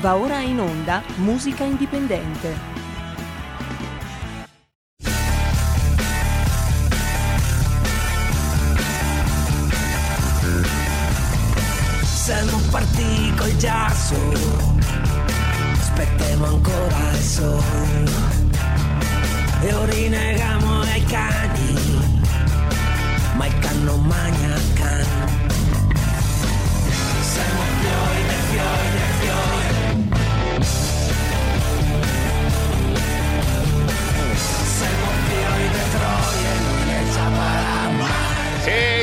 Va ora in onda Musica Indipendente. Siamo partiti col giasso, aspettiamo ancora il sole e lo rinnegamo ai cani, ma il can non magna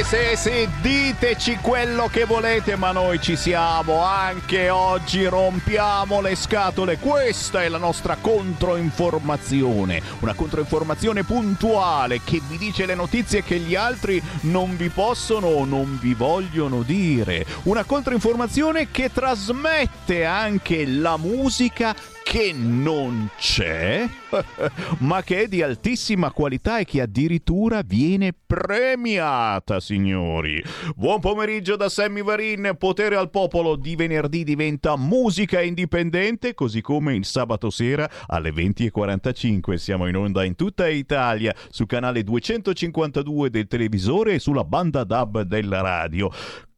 Sì, sì, diteci quello che volete, ma noi ci siamo. Anche oggi rompiamo le scatole. Questa è la nostra controinformazione. Una controinformazione puntuale che vi dice le notizie che gli altri non vi possono o non vi vogliono dire. Una controinformazione che trasmette anche la musica che non c'è, ma che è di altissima qualità e che addirittura viene premiata, signori. Buon pomeriggio da Sammy Varin, potere al popolo di venerdì diventa musica indipendente, così come il sabato sera alle 20.45 siamo in onda in tutta Italia su canale 252 del televisore e sulla banda DAB della radio.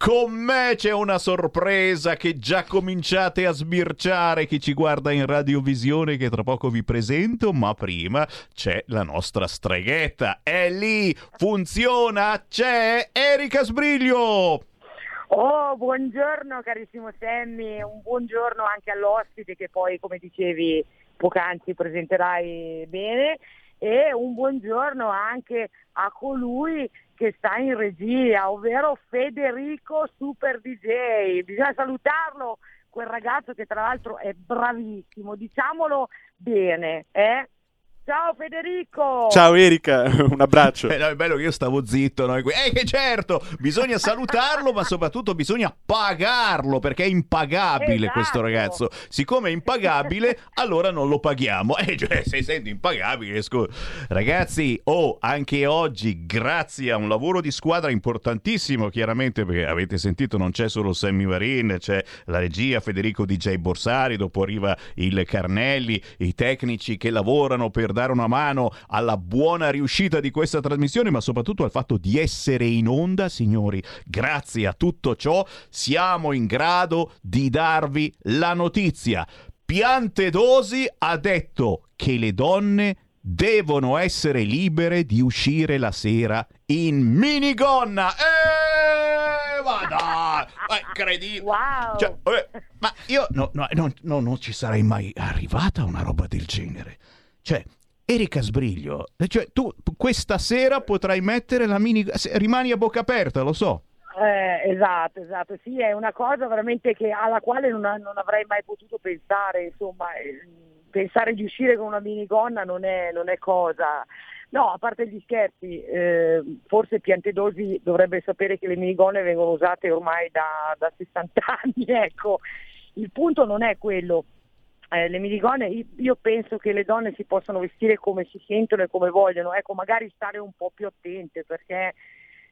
Con me c'è una sorpresa che già cominciate a sbirciare chi ci guarda in radiovisione che tra poco vi presento, ma prima c'è la nostra streghetta. È lì, funziona, c'è Erika Sbriglio. Oh, buongiorno carissimo Sammy, un buongiorno anche all'ospite che poi, come dicevi poc'anzi, presenterai bene e un buongiorno anche a colui che sta in regia, ovvero Federico Super DJ. Bisogna salutarlo, quel ragazzo che tra l'altro è bravissimo, diciamolo bene, eh? Ciao Federico! Ciao Erika, un abbraccio. Eh, no, è bello che io stavo zitto. No? Eh, che certo, bisogna salutarlo, ma soprattutto bisogna pagarlo perché è impagabile Esatto. questo ragazzo. Siccome è impagabile, allora non lo paghiamo. Eh, cioè, se senti impagabile, scusa. Ragazzi, oh, anche oggi, grazie a un lavoro di squadra importantissimo, chiaramente, perché avete sentito, non c'è solo Sammy Varin, c'è la regia, Federico DJ Borsari, dopo arriva il Carnelli, i tecnici che lavorano per dare una mano alla buona riuscita di questa trasmissione, ma soprattutto al fatto di essere in onda, signori. Grazie a tutto ciò siamo in grado di darvi la notizia. Piantedosi ha detto che le donne devono essere libere di uscire la sera in minigonna. Eh, ma dai, è incredibile. Wow! Cioè, eh, ma io no, no, no, non ci sarei mai arrivata a una roba del genere. Cioè, Erika Sbriglio, cioè, tu questa sera potrai mettere la mini... Rimani a bocca aperta, lo so. Eh, esatto, esatto, sì, è una cosa veramente che, alla quale non, non avrei mai potuto pensare, insomma, eh, pensare di uscire con una minigonna non è, non è cosa. No, a parte gli scherzi, eh, forse Piantedosi dovrebbe sapere che le minigonne vengono usate ormai da, da 60 anni, ecco. Il punto non è quello. Eh, le minigonne, io- penso che le donne si possano vestire come si sentono e come vogliono, ecco, magari stare un po' più attente perché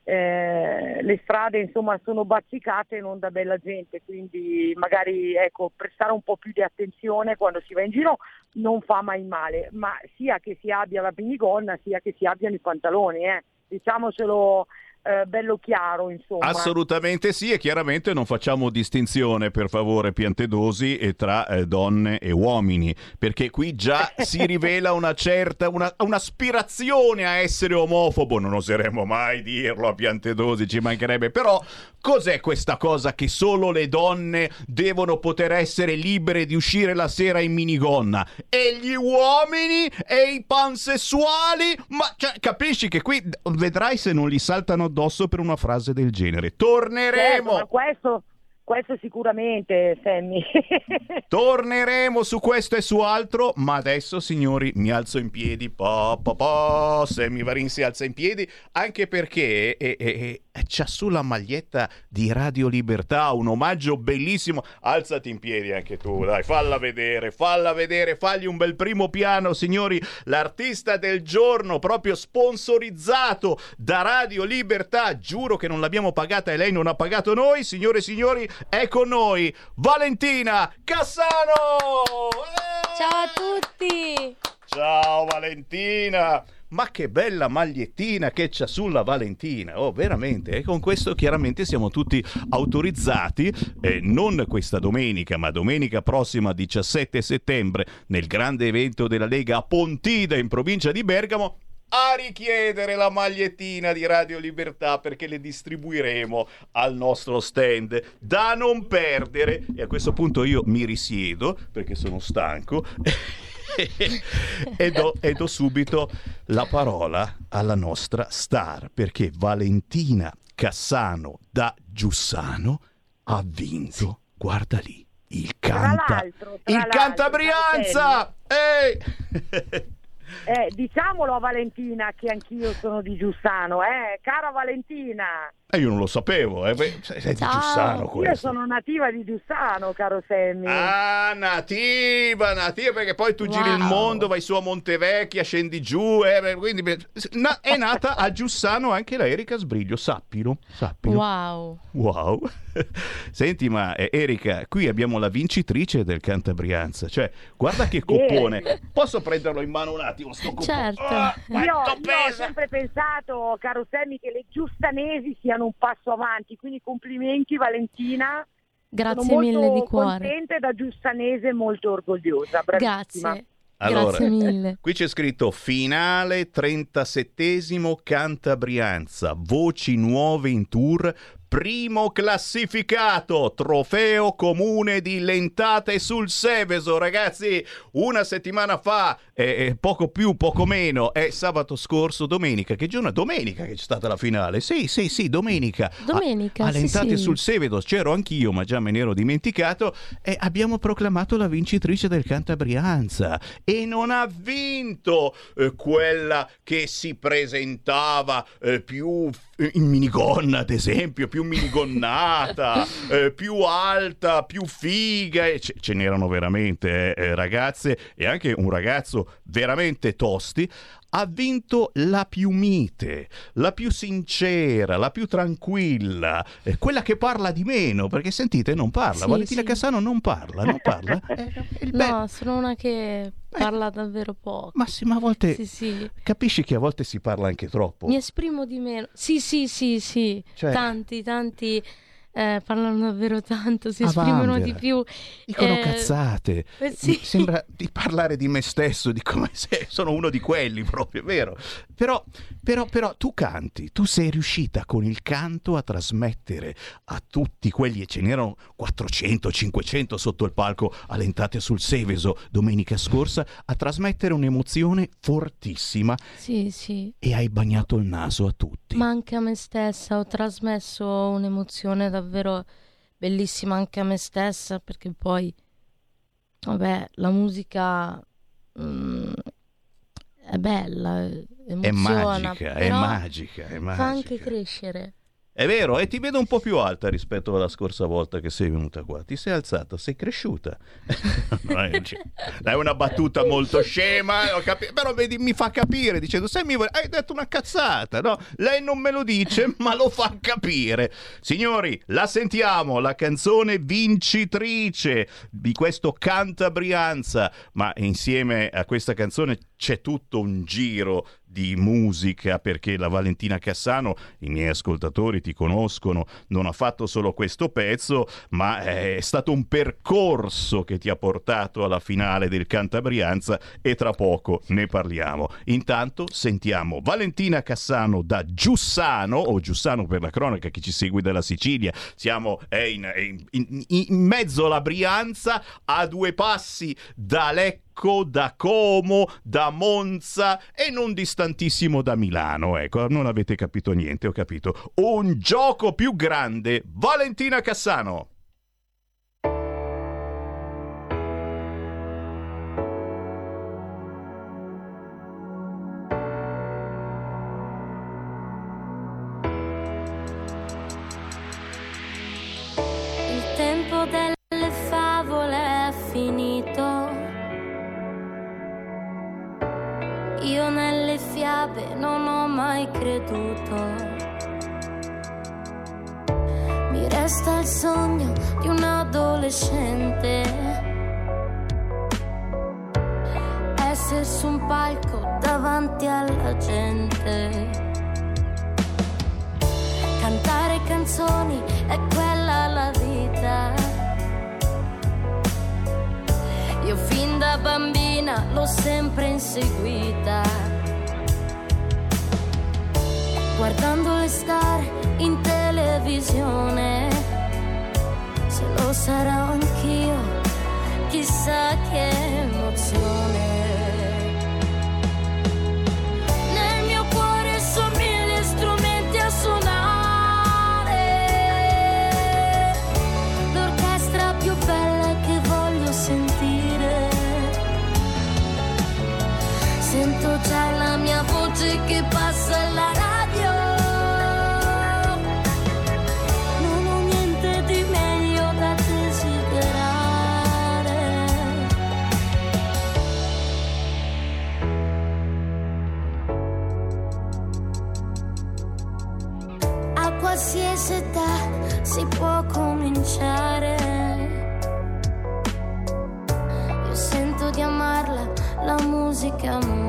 eh, le strade insomma sono bazzicate e non da bella gente, quindi magari ecco, prestare un po' più di attenzione quando si va in giro non fa mai male, ma sia che si abbia la minigonna sia che si abbiano i pantaloni, eh. diciamocelo eh, bello chiaro insomma. Assolutamente sì, e chiaramente non facciamo distinzione, per favore, Piantedosi, tra eh, donne e uomini, perché qui già si rivela una certa, una- un'aspirazione a essere omofobo, non oseremo mai dirlo a Piantedosi, ci mancherebbe, però cos'è questa cosa che solo le donne devono poter essere libere di uscire la sera in minigonna? E gli uomini e i pansessuali? Ma cioè, capisci che qui vedrai se non gli saltano addosso per una frase del genere. Torneremo! Certo, questo, questo sicuramente Sammy. Torneremo su questo e su altro, ma adesso signori mi alzo in piedi, po, po, po, Sammy Varin si alza in piedi, anche perché, e, e- c'ha sulla maglietta di Radio Libertà un omaggio bellissimo. Alzati in piedi anche tu, dai, falla vedere, falla vedere, fagli un bel primo piano, signori. L'artista del giorno, proprio sponsorizzato da Radio Libertà. Giuro che non l'abbiamo pagata e lei non ha pagato noi. Signore e signori, è con noi Valentina Cassano! Ciao a tutti! Ciao Valentina! Ma che bella magliettina che c'ha sulla Valentina! Oh, veramente! E con questo chiaramente siamo tutti autorizzati, eh, non questa domenica, ma domenica prossima 17 settembre, nel grande evento della Lega a Pontida in provincia di Bergamo, a richiedere la magliettina di Radio Libertà perché le distribuiremo al nostro stand da non perdere e a questo punto io mi risiedo perché sono stanco e, do, e do subito la parola alla nostra star perché Valentina Cassano da Giussano ha vinto guarda lì il canta Tra l'altro, tra il l'altro, Cantabrianza Ehi! Eh, diciamolo a Valentina che anch'io sono di Giussano, eh? Cara Valentina, Eh, io non lo sapevo, eh. beh, sei sei di Ciao. Giussano io questo. sono nativa di Giussano, caro Sammy. Ah, nativa, nativa, perché poi tu giri il Wow. mondo, vai su a Montevecchia, scendi giù, eh, quindi na- è nata a Giussano anche la Erika Sbriglio, sappilo, sappilo. Wow! Wow. Senti, ma eh, Erika, qui abbiamo la vincitrice del Cantabrianza, cioè, guarda che coppone. Posso prenderlo in mano un attimo, sto coppone? Certo. Ah, Io, io ho sempre pensato, caro Sammy, che le giustanesi siano un passo avanti, quindi complimenti Valentina. Grazie sono mille di cuore. contenta e da giustanese molto orgogliosa. Bravissima. Grazie. Allora, Grazie mille. Qui c'è scritto finale 37esimo Cantabrianza, voci nuove in tour, primo classificato, trofeo comune di Lentate sul Seveso, ragazzi, una settimana fa, eh, poco più, poco meno, è sabato scorso, domenica, che giorno? Domenica che c'è stata la finale, sì, sì, sì, domenica. Domenica, A, a sì, Lentate sì. sul Seveso, c'ero anch'io, ma già me ne ero dimenticato, e abbiamo proclamato la vincitrice del Cantabrianza e non ha vinto eh, quella che si presentava eh, più in minigonna, ad esempio, più minigonnata, eh, più alta, più figa, e ce, ce n'erano veramente eh, eh, ragazze e anche un ragazzo veramente tosti. Ha vinto la più mite, la più sincera, la più tranquilla, eh, quella che parla di meno, perché sentite, non parla. Sì, Valentina sì. Cassano non parla, non parla. Eh, be- No, sono una che parla davvero poco. ma sì, ma a volte Sì, sì. capisci che a volte si parla anche troppo. Mi esprimo di meno. Sì, sì, sì, sì. Cioè- Tanti, tanti eh, parlano davvero tanto, si Ah, esprimono di più. Dicono Eh, cazzate. eh, sì. Mi sembra di parlare di me stesso, di come se sono uno di quelli proprio, è vero? Però, però, però tu canti, tu sei riuscita con il canto a trasmettere a tutti quelli, e ce n'erano 400, 500 sotto il palco allentate sul Seveso domenica scorsa, a trasmettere un'emozione fortissima Sì, sì. e hai bagnato il naso a tutti. Ma anche a me stessa ho trasmesso un'emozione davvero bellissima anche a me stessa perché poi, vabbè, la musica mm, è bella, È emoziona, magica, è magica, è magica. fa anche crescere. È vero, e ti vedo un po' più alta rispetto alla scorsa volta che sei venuta qua. Ti sei alzata, sei cresciuta. È una battuta molto scema, capi- però vedi, mi fa capire dicendo, sai, mi vuoi- hai detto una cazzata, no? Lei non me lo dice, ma lo fa capire. Signori, la sentiamo, la canzone vincitrice di questo Cantabrianza, ma insieme a questa canzone c'è tutto un giro di musica perché la Valentina Cassano, i miei ascoltatori ti conoscono, non ha fatto solo questo pezzo, ma è stato un percorso che ti ha portato alla finale del Cantabrianza e tra poco ne parliamo. Intanto sentiamo Valentina Cassano da Giussano, o Giussano per la cronaca, chi ci segue dalla Sicilia, siamo in, in- in- in mezzo alla Brianza, a due passi da Lecco da Como, da Monza e non distantissimo da Milano. Ecco, non avete capito niente, ho capito. Un gioco più grande. Valentina Cassano. Fiabe non ho mai creduto. Mi resta il sogno di un adolescente. Essere su un palco davanti alla gente cantare canzoni è quella la vita. Io fin da bambina l'ho sempre inseguita. Guardando le star in televisione, se lo sarò anch'io, chissà che emozione. Cominciare. Io sento di amarla, la musica amore.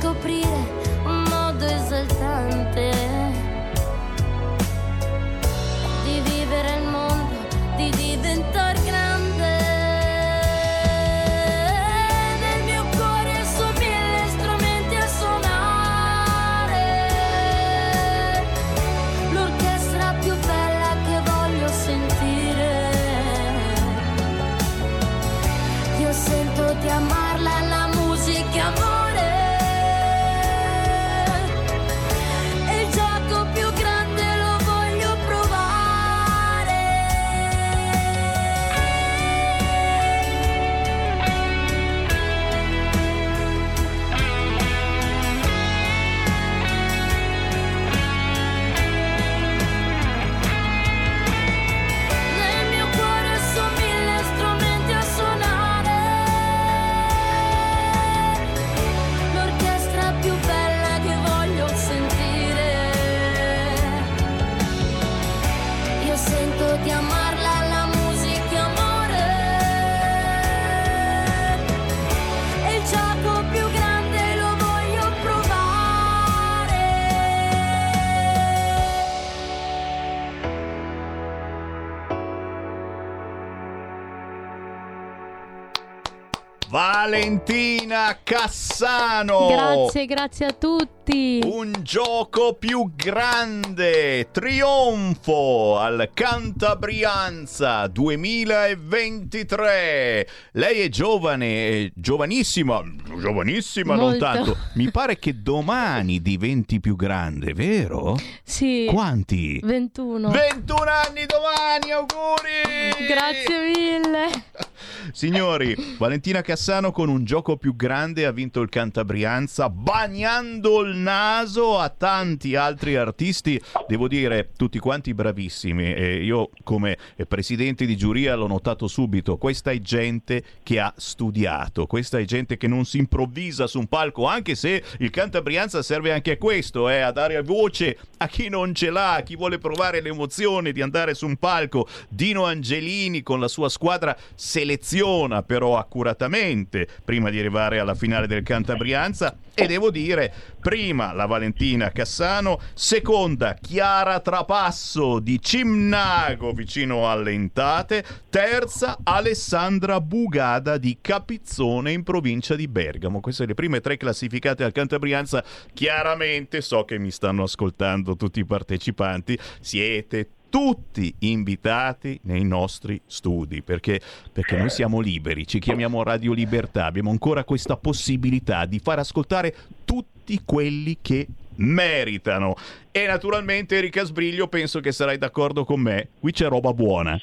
scoprire Valentina Cassano. Grazie, grazie a tutti. Un gioco più grande. Trionfo al Cantabrianza 2023. Lei è giovane, giovanissima, giovanissima Molto. non tanto. Mi pare che domani diventi più grande, vero? Sì. Quanti? 21. 21 anni domani, auguri! Grazie mille. Signori, Valentina Cassano con un gioco più grande ha vinto il Cantabrianza bagnando il naso a tanti altri artisti, devo dire tutti quanti bravissimi. E io come presidente di giuria l'ho notato subito, questa è gente che ha studiato, questa è gente che non si improvvisa su un palco, anche se il Cantabrianza serve anche a questo, eh, a dare voce a chi non ce l'ha, a chi vuole provare l'emozione di andare su un palco. Dino Angelini con la sua squadra seleziona però accuratamente prima di arrivare alla finale del Cantabrianza e devo dire prima la Valentina Cassano, seconda Chiara Trapasso di Cimnago vicino alle Entate, terza Alessandra Bugada di Capizzone in provincia di Bergamo. Queste le prime tre classificate al Cantabrianza. Chiaramente so che mi stanno ascoltando tutti i partecipanti, siete tutti invitati nei nostri studi perché, perché noi siamo liberi, ci chiamiamo Radio Libertà, abbiamo ancora questa possibilità di far ascoltare tutti quelli che meritano. E naturalmente Erika Sbriglio penso che sarai d'accordo con me, qui c'è roba buona.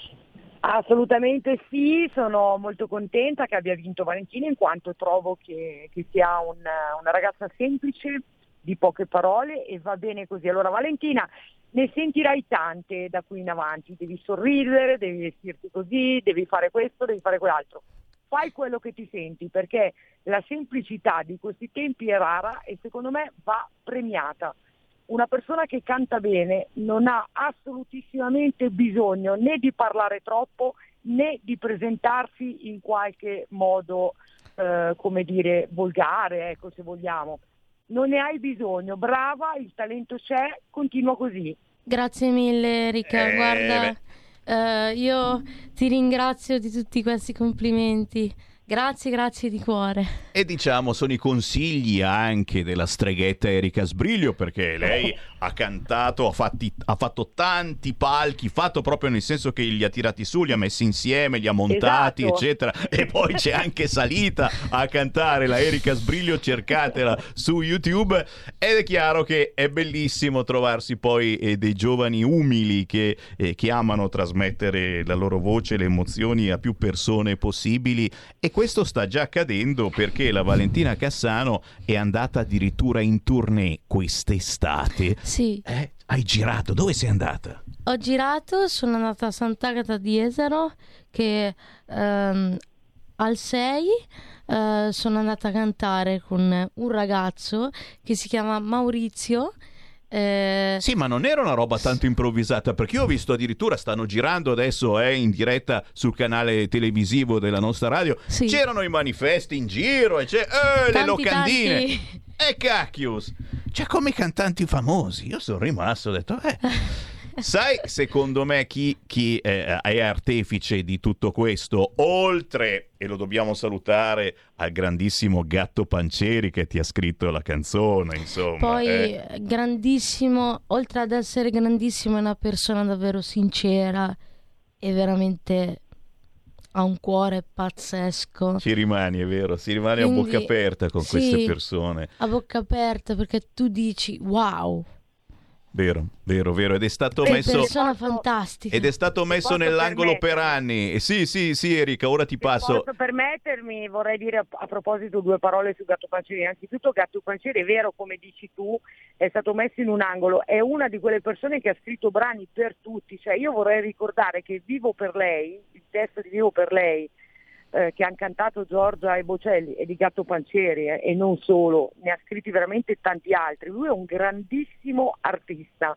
Assolutamente sì, sono molto contenta che abbia vinto Valentina in quanto trovo che, che sia un- una ragazza semplice, di poche parole e va bene così. Allora Valentina, ne sentirai tante da qui in avanti, devi sorridere, devi vestirti così, devi fare questo, devi fare quell'altro. Fai quello che ti senti perché la semplicità di questi tempi è rara e secondo me va premiata. Una persona che canta bene non ha assolutissimamente bisogno né di parlare troppo né di presentarsi in qualche modo, eh, come dire, volgare, ecco, se vogliamo. Non ne hai bisogno, brava, il talento c'è, continua così. Grazie mille Erika, Eh, guarda, eh, io ti ringrazio di tutti questi complimenti. Grazie, grazie di cuore. E diciamo sono i consigli anche della streghetta Erika Sbriglio perché lei ha cantato, ha, fatti- ha fatto tanti palchi, fatto proprio nel senso che li ha tirati su, li ha messi insieme, li ha montati, Esatto. eccetera. E poi c'è anche salita a cantare la Erika Sbriglio, cercatela su YouTube. Ed è chiaro che è bellissimo trovarsi poi eh, dei giovani umili che, eh, che amano trasmettere la loro voce, le emozioni a più persone possibili. E questo sta già accadendo perché la Valentina Cassano è andata addirittura in tournée quest'estate. Sì, Eh, hai girato, dove sei andata? ho girato, sono andata a Sant'Agata di Esaro che ehm, al 6 eh, sono andata a cantare con un ragazzo che si chiama Maurizio. eh, Sì, ma non era una roba tanto improvvisata perché io ho visto addirittura stanno girando adesso è in diretta sul canale televisivo della nostra radio. Sì. C'erano i manifesti in giro e c'è eh, le locandine. tanti- E cacchius! Cioè, come i cantanti famosi. Io sono rimasto, ho detto, eh. Sai, secondo me, chi, chi, eh, è artefice di tutto questo, oltre, e lo dobbiamo salutare, al grandissimo Gatto Pancieri che ti ha scritto la canzone, insomma. Poi eh. grandissimo, oltre ad essere grandissimo, è una persona davvero sincera e veramente ha un cuore pazzesco. Ci rimani, è vero, si rimane a Quindi, bocca aperta con sì. queste persone. A bocca aperta perché tu dici wow, Vero, vero, vero. Ed è stato che messo. persona fantastica. Ed è stato messo nell'angolo per anni. Eh, Sì, sì, sì, Erika, ora ti Se passo. posso permettermi, vorrei dire a, a proposito due parole su Gatto Pancieri. Innanzitutto Gatto Pancieri è vero, come dici tu, è stato messo in un angolo, è una di quelle persone che ha scritto brani per tutti. Cioè, io vorrei ricordare che Vivo per lei, testo di Vivo per lei, eh, che hanno cantato Giorgia e Bocelli e di Gatto Pancieri eh, e non solo, ne ha scritti veramente tanti altri. Lui è un grandissimo artista,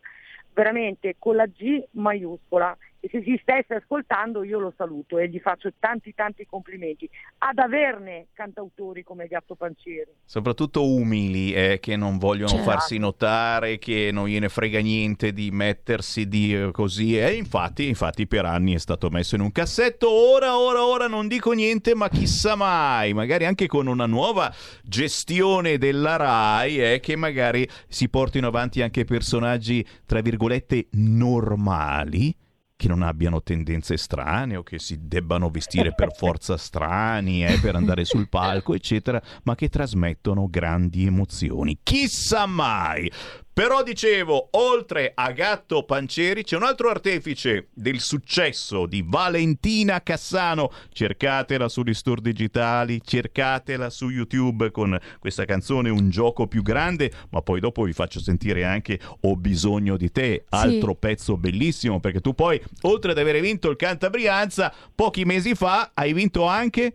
veramente con la G maiuscola e se si stesse ascoltando io lo saluto e gli faccio tanti tanti complimenti ad averne cantautori come Gatto Pancieri. Soprattutto umili, eh, che non vogliono Certo. farsi notare, che non gliene frega niente di mettersi di eh, così. E infatti, infatti, per anni è stato messo in un cassetto. Ora, ora, ora non dico niente, ma chissà mai. Magari anche con una nuova gestione della RAI, eh, che magari si portino avanti anche personaggi, tra virgolette, normali. Che non abbiano tendenze strane o che si debbano vestire per forza strani eh, per andare sul palco, eccetera, ma che trasmettono grandi emozioni. Chissà mai! Però dicevo, oltre a Gatto Pancieri c'è un altro artefice del successo di Valentina Cassano. Cercatela sugli store digitali, cercatela su YouTube con questa canzone Un gioco più grande, ma poi dopo vi faccio sentire anche Ho bisogno di te, altro pezzo bellissimo, perché tu poi, oltre ad aver vinto il Cantabrianza, pochi mesi fa hai vinto anche...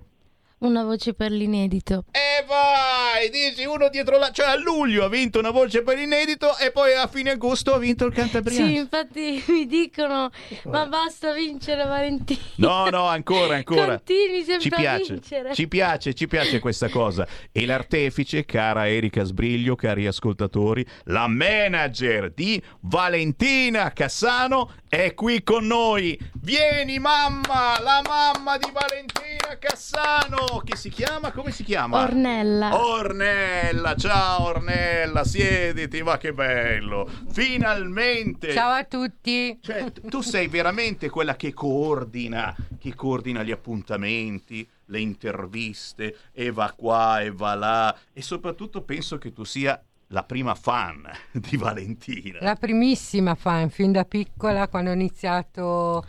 Una voce per l'inedito. E vai, dici uno dietro la... Cioè a luglio ha vinto una voce per inedito e poi a fine agosto ha vinto il Cantabrianza. Sì, infatti mi dicono, ma basta vincere Valentino. No, no, ancora, ancora. Continui sempre Ci a piace, vincere. ci piace, ci piace questa cosa. E l'artefice, cara Erika Sbriglio, cari ascoltatori, la manager di Valentina Cassano è qui con noi. Vieni mamma, la mamma di Valentina Cassano, che si chiama, come si chiama? Ornella. Ornella, ciao Ornella, siediti, ma che bello. Finalmente. Ciao a tutti. Cioè, tu sei veramente quella che coordina, che coordina gli appuntamenti, le interviste, e va qua e va là. E soprattutto penso che tu sia la prima fan di Valentina. La primissima fan, fin da piccola, quando ho iniziato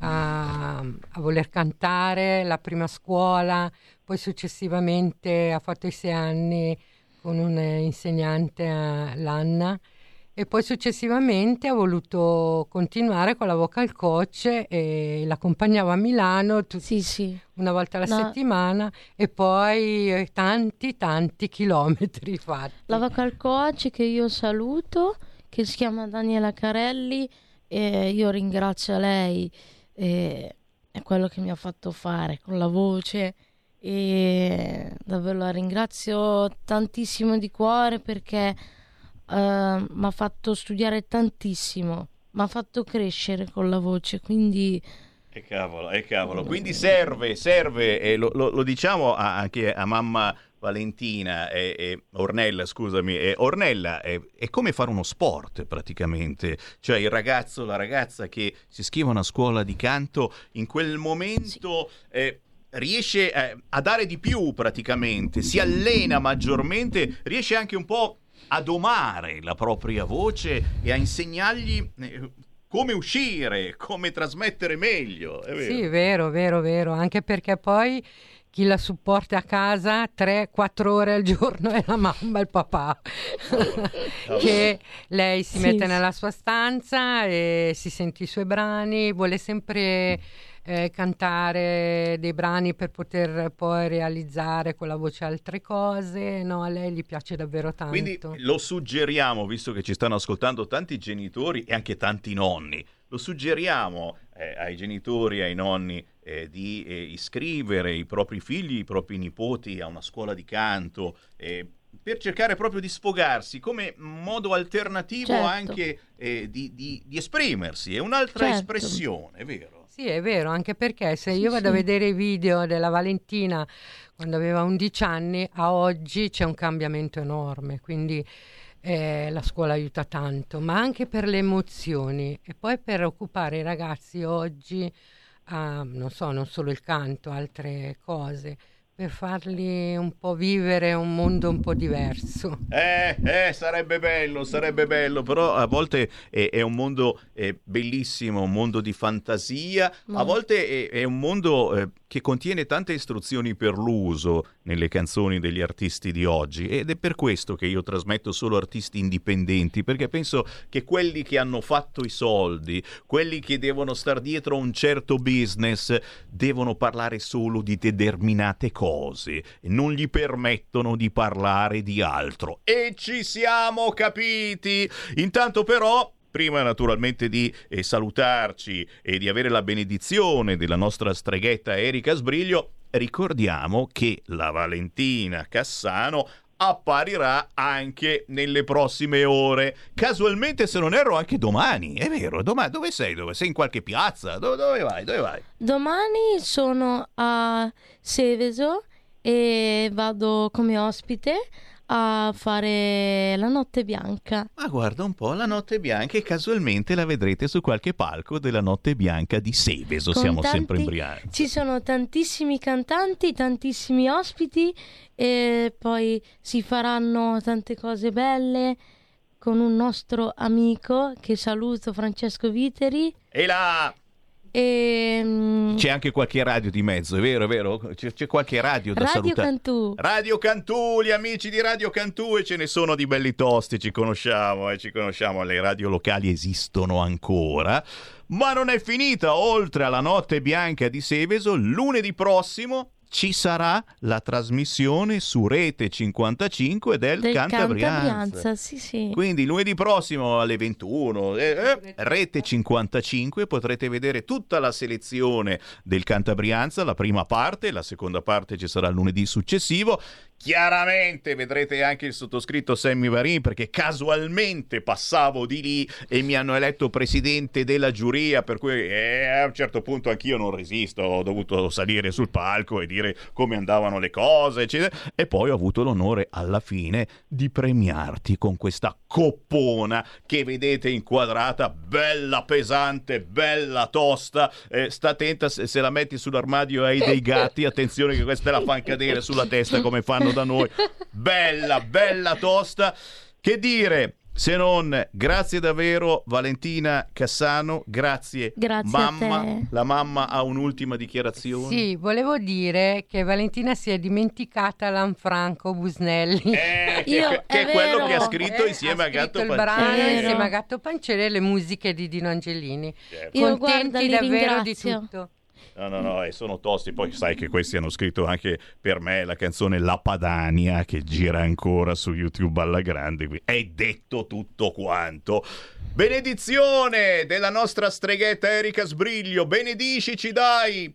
a, a voler cantare, la prima scuola, poi successivamente ha fatto i sei anni con un insegnante, eh, l'Anna, e poi successivamente ha voluto continuare con la vocal coach e l'accompagnava a Milano tut- Sì, sì. una volta alla No. settimana e poi eh, tanti tanti chilometri fatti. La vocal coach che io saluto, che si chiama Daniela Carelli, e io ringrazio lei, e è quello che mi ha fatto fare con la voce e davvero la ringrazio tantissimo di cuore perché eh, mi ha fatto studiare tantissimo, mi ha fatto crescere con la voce, quindi E cavolo, e cavolo. Quindi serve, serve, e lo, lo- lo diciamo anche a mamma Valentina e, e Ornella, scusami, e Ornella è, è come fare uno sport praticamente, cioè il ragazzo, la ragazza che si iscrive a una scuola di canto in quel momento eh, riesce eh, a dare di più praticamente, si allena maggiormente, riesce anche un po' a domare la propria voce e a insegnargli eh, come uscire, come trasmettere meglio. È vero. Sì, vero, vero, vero, anche perché poi chi la supporta a casa 3-4 ore al giorno è la mamma e il papà, che lei si Sì, mette sì. nella sua stanza e si sente i suoi brani, vuole sempre eh, cantare dei brani per poter poi realizzare con la voce altre cose, no, a lei gli piace davvero tanto. Quindi lo suggeriamo, visto che ci stanno ascoltando tanti genitori e anche tanti nonni, lo suggeriamo eh, ai genitori e ai nonni eh, di eh, iscrivere i propri figli, i propri nipoti a una scuola di canto. eh, per cercare proprio di sfogarsi come modo alternativo Certo. anche eh, di, di- di esprimersi, è un'altra Certo. espressione, è vero? Sì, è vero, anche perché se Sì, io vado a sì. vedere i video della Valentina quando aveva 11 anni, a oggi c'è un cambiamento enorme, quindi eh, la scuola aiuta tanto, ma anche per le emozioni e poi per occupare i ragazzi oggi a, non so, non solo il canto, altre cose, per farli un po' vivere un mondo un po' diverso. Eh, eh, sarebbe bello, sarebbe bello, però a volte è, è un mondo eh, bellissimo, un mondo di fantasia, a Ma- volte è, è un mondo eh, che contiene tante istruzioni per l'uso nelle canzoni degli artisti di oggi ed è per questo che io trasmetto solo artisti indipendenti, perché penso che quelli che hanno fatto i soldi, quelli che devono star dietro a un certo business, devono parlare solo di determinate cose e non gli permettono di parlare di altro. E ci siamo capiti! Intanto però Prima naturalmente di eh, salutarci e di avere la benedizione della nostra streghetta Erika Sbriglio, ricordiamo che la Valentina Cassano apparirà anche nelle prossime ore. Casualmente, se non erro, anche domani. È vero, domani dove sei? Dove sei in qualche piazza? Dove, dove vai? Dove vai? Domani sono a Seveso e vado come ospite a fare la notte bianca. Ma guarda un po', la Notte Bianca e casualmente la vedrete su qualche palco della Notte Bianca di Seveso. Con Siamo tanti- sempre in Brianza. Ci sono tantissimi cantanti, tantissimi ospiti e poi si faranno tante cose belle con un nostro amico che saluto, Francesco Viteri. E là E, mm, c'è anche qualche radio di mezzo, è vero, è vero? C'è, c'è qualche radio da Radio salutare. Cantù. Radio Cantù, gli amici di Radio Cantù e ce ne sono di belli tosti, ci conosciamo, eh, ci conosciamo, le radio locali esistono ancora. Ma non è finita, oltre alla notte bianca di Seveso, lunedì prossimo ci sarà la trasmissione su Rete 55 del, del Cantabrianza. Sì sì. Quindi lunedì prossimo alle 21, eh, eh, Rete 55, potrete vedere tutta la selezione del Cantabrianza, la prima parte, la seconda parte ci sarà il lunedì successivo. Chiaramente vedrete anche il sottoscritto Sammy Varin perché casualmente passavo di lì e mi hanno eletto presidente della giuria, per cui eh, a un certo punto anch'io non resisto, ho dovuto salire sul palco e dire come andavano le cose, eccetera. E poi ho avuto l'onore alla fine di premiarti con questa coppona che vedete inquadrata, bella pesante, bella tosta. Eh, sta attenta se, se la metti sull'armadio hai dei gatti, attenzione che questa la fanno cadere sulla testa come fanno da noi. Bella, bella tosta. Che dire? se non grazie davvero Valentina Cassano, grazie, Grazie a mamma. te. La mamma ha un'ultima dichiarazione. Sì, volevo dire che Valentina si è dimenticata Lanfranco Busnelli. Eh, che, Io- che è è quello vero. che ha scritto Eh, insieme ha a Gatto Pancini. brano insieme a Gatto Panciere e le musiche di Dino Angelini. Io, Contenti guarda, davvero di ringrazio. tutto. No, no, no, e sono tosti. Poi sai che questi hanno scritto anche per me la canzone La Padania che gira ancora su YouTube alla grande. qui. È detto tutto quanto. Benedizione della nostra streghetta Erika Sbriglio. Benedicici, dai!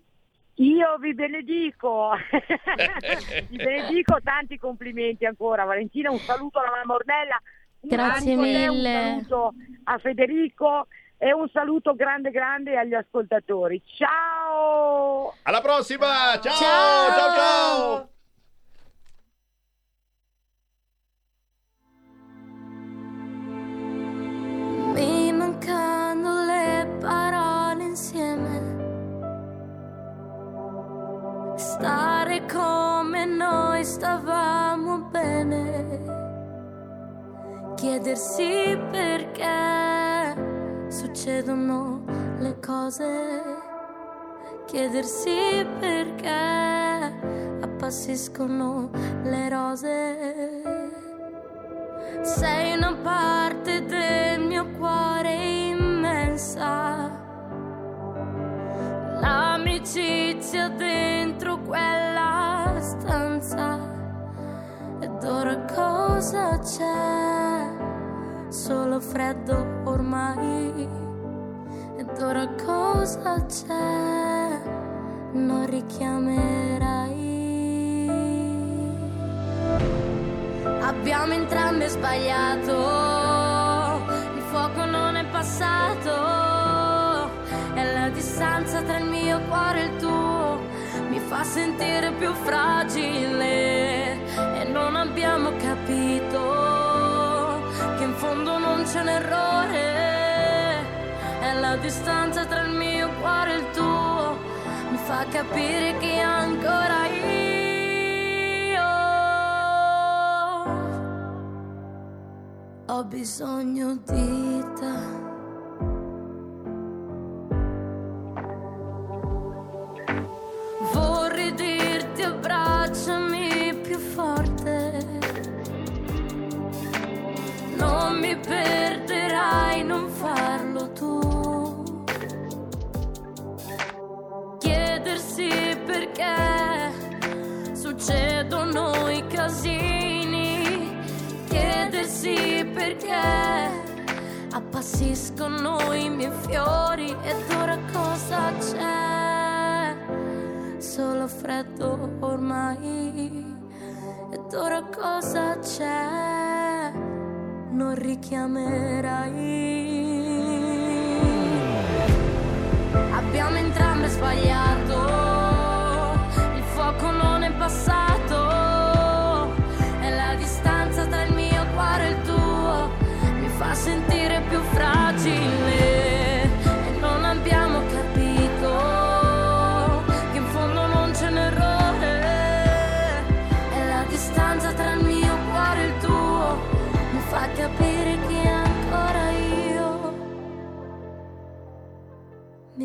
Io vi benedico, vi benedico, tanti complimenti ancora. Valentina, un saluto alla mamma Ornella, un Grazie mille. Un saluto a Federico e un saluto grande grande agli ascoltatori. Ciao! Alla prossima! Ciao! Ciao! ciao! ciao! Mi mancano le parole insieme. Stare come noi stavamo bene. Chiedersi perché succedono le cose. Chiedersi perché appassiscono le rose. Sei una parte del mio cuore immensa. L'amicizia dentro quella stanza. Ed ora cosa c'è? Solo freddo ormai. Ed ora cosa c'è? Non richiamerai. Abbiamo entrambi sbagliato, il fuoco non è passato, e la distanza tra il mio cuore e il tuo mi fa sentire più fragile e non abbiamo capito fondo non c'è un errore, e la distanza tra il mio cuore e il tuo. Mi fa capire che ancora io. Ho bisogno di te. Vorrei dirti abbracciami Non mi perderai, non farlo tu. Chiedersi perché succedono i casini. Chiedersi perché appassiscono i miei fiori ed ora cosa c'è? Solo freddo ormai. Ed ora cosa c'è? Non richiamerai. Abbiamo entrambi sbagliato, il fuoco non è passato,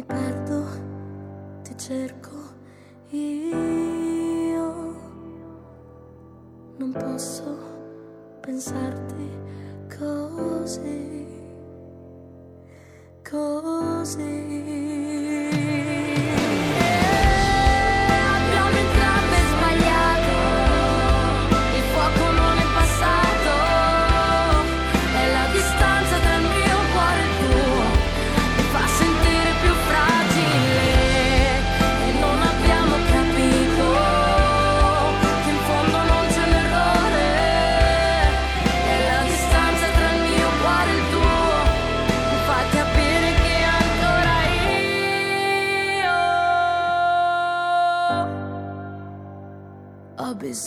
perdo, ti cerco io. Non posso pensarti così, così.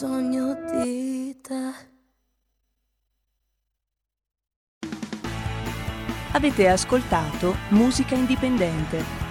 Bisogno di te. Avete ascoltato Musica Indipendente.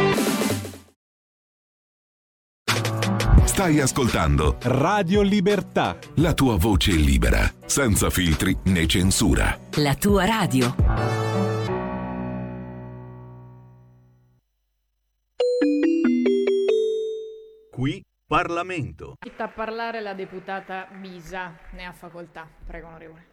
Stai ascoltando Radio Libertà. la tua voce libera, senza filtri né censura. La tua radio. Qui Parlamento. A parlare la deputata Bisa, ne ha facoltà. Prego, onorevole.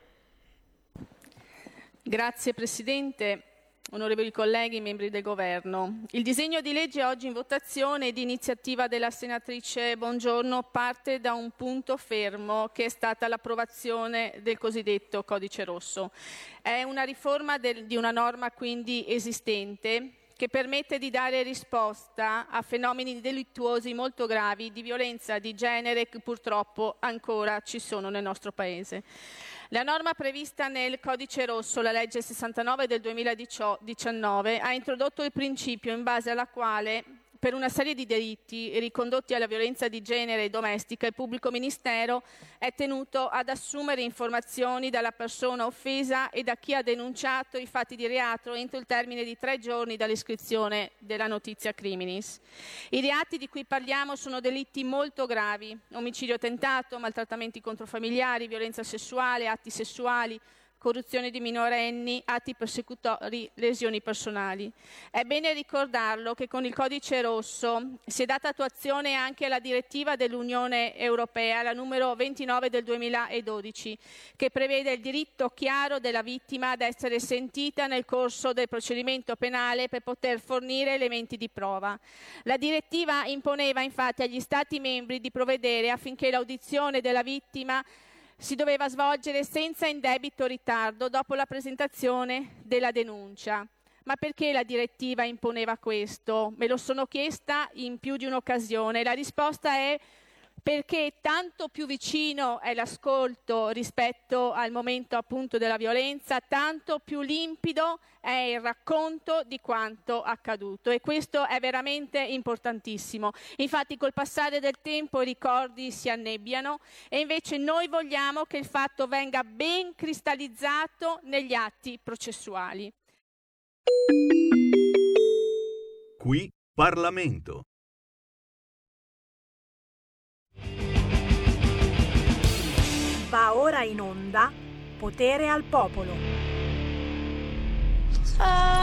Grazie Presidente, onorevoli colleghi, membri del Governo. Il disegno di legge oggi in votazione di iniziativa della senatrice Bongiorno parte da un punto fermo che è stata l'approvazione del cosiddetto codice rosso. È una riforma del- di una norma quindi esistente che permette di dare risposta a fenomeni delittuosi molto gravi di violenza di genere che purtroppo ancora ci sono nel nostro Paese. La norma prevista nel Codice Rosso, la legge 69 del 2019, ha introdotto il principio in base alla quale per una serie di delitti ricondotti alla violenza di genere e domestica, il pubblico ministero è tenuto ad assumere informazioni dalla persona offesa e da chi ha denunciato i fatti di reato entro il termine di tre giorni dall'iscrizione della notizia criminis. I reati di cui parliamo sono delitti molto gravi, omicidio tentato, maltrattamenti contro familiari, violenza sessuale, atti sessuali, corruzione di minorenni, atti persecutori, lesioni personali. È bene ricordarlo che con il codice rosso si è data attuazione anche alla direttiva dell'Unione Europea, la numero 29 del 2012, che prevede il diritto chiaro della vittima ad essere sentita nel corso del procedimento penale per poter fornire elementi di prova. La direttiva imponeva infatti agli Stati membri di provvedere affinché l'audizione della vittima si doveva svolgere senza indebito ritardo dopo la presentazione della denuncia. Ma perché la direttiva imponeva questo? Me lo sono chiesta in più di un'occasione. La risposta è perché tanto più vicino è l'ascolto rispetto al momento appunto della violenza, tanto più limpido è il racconto di quanto accaduto e questo è veramente importantissimo. Infatti col passare del tempo i ricordi si annebbiano e invece noi vogliamo che il fatto venga ben cristallizzato negli atti processuali. Qui Parlamento. Va ora in onda Potere al popolo. Can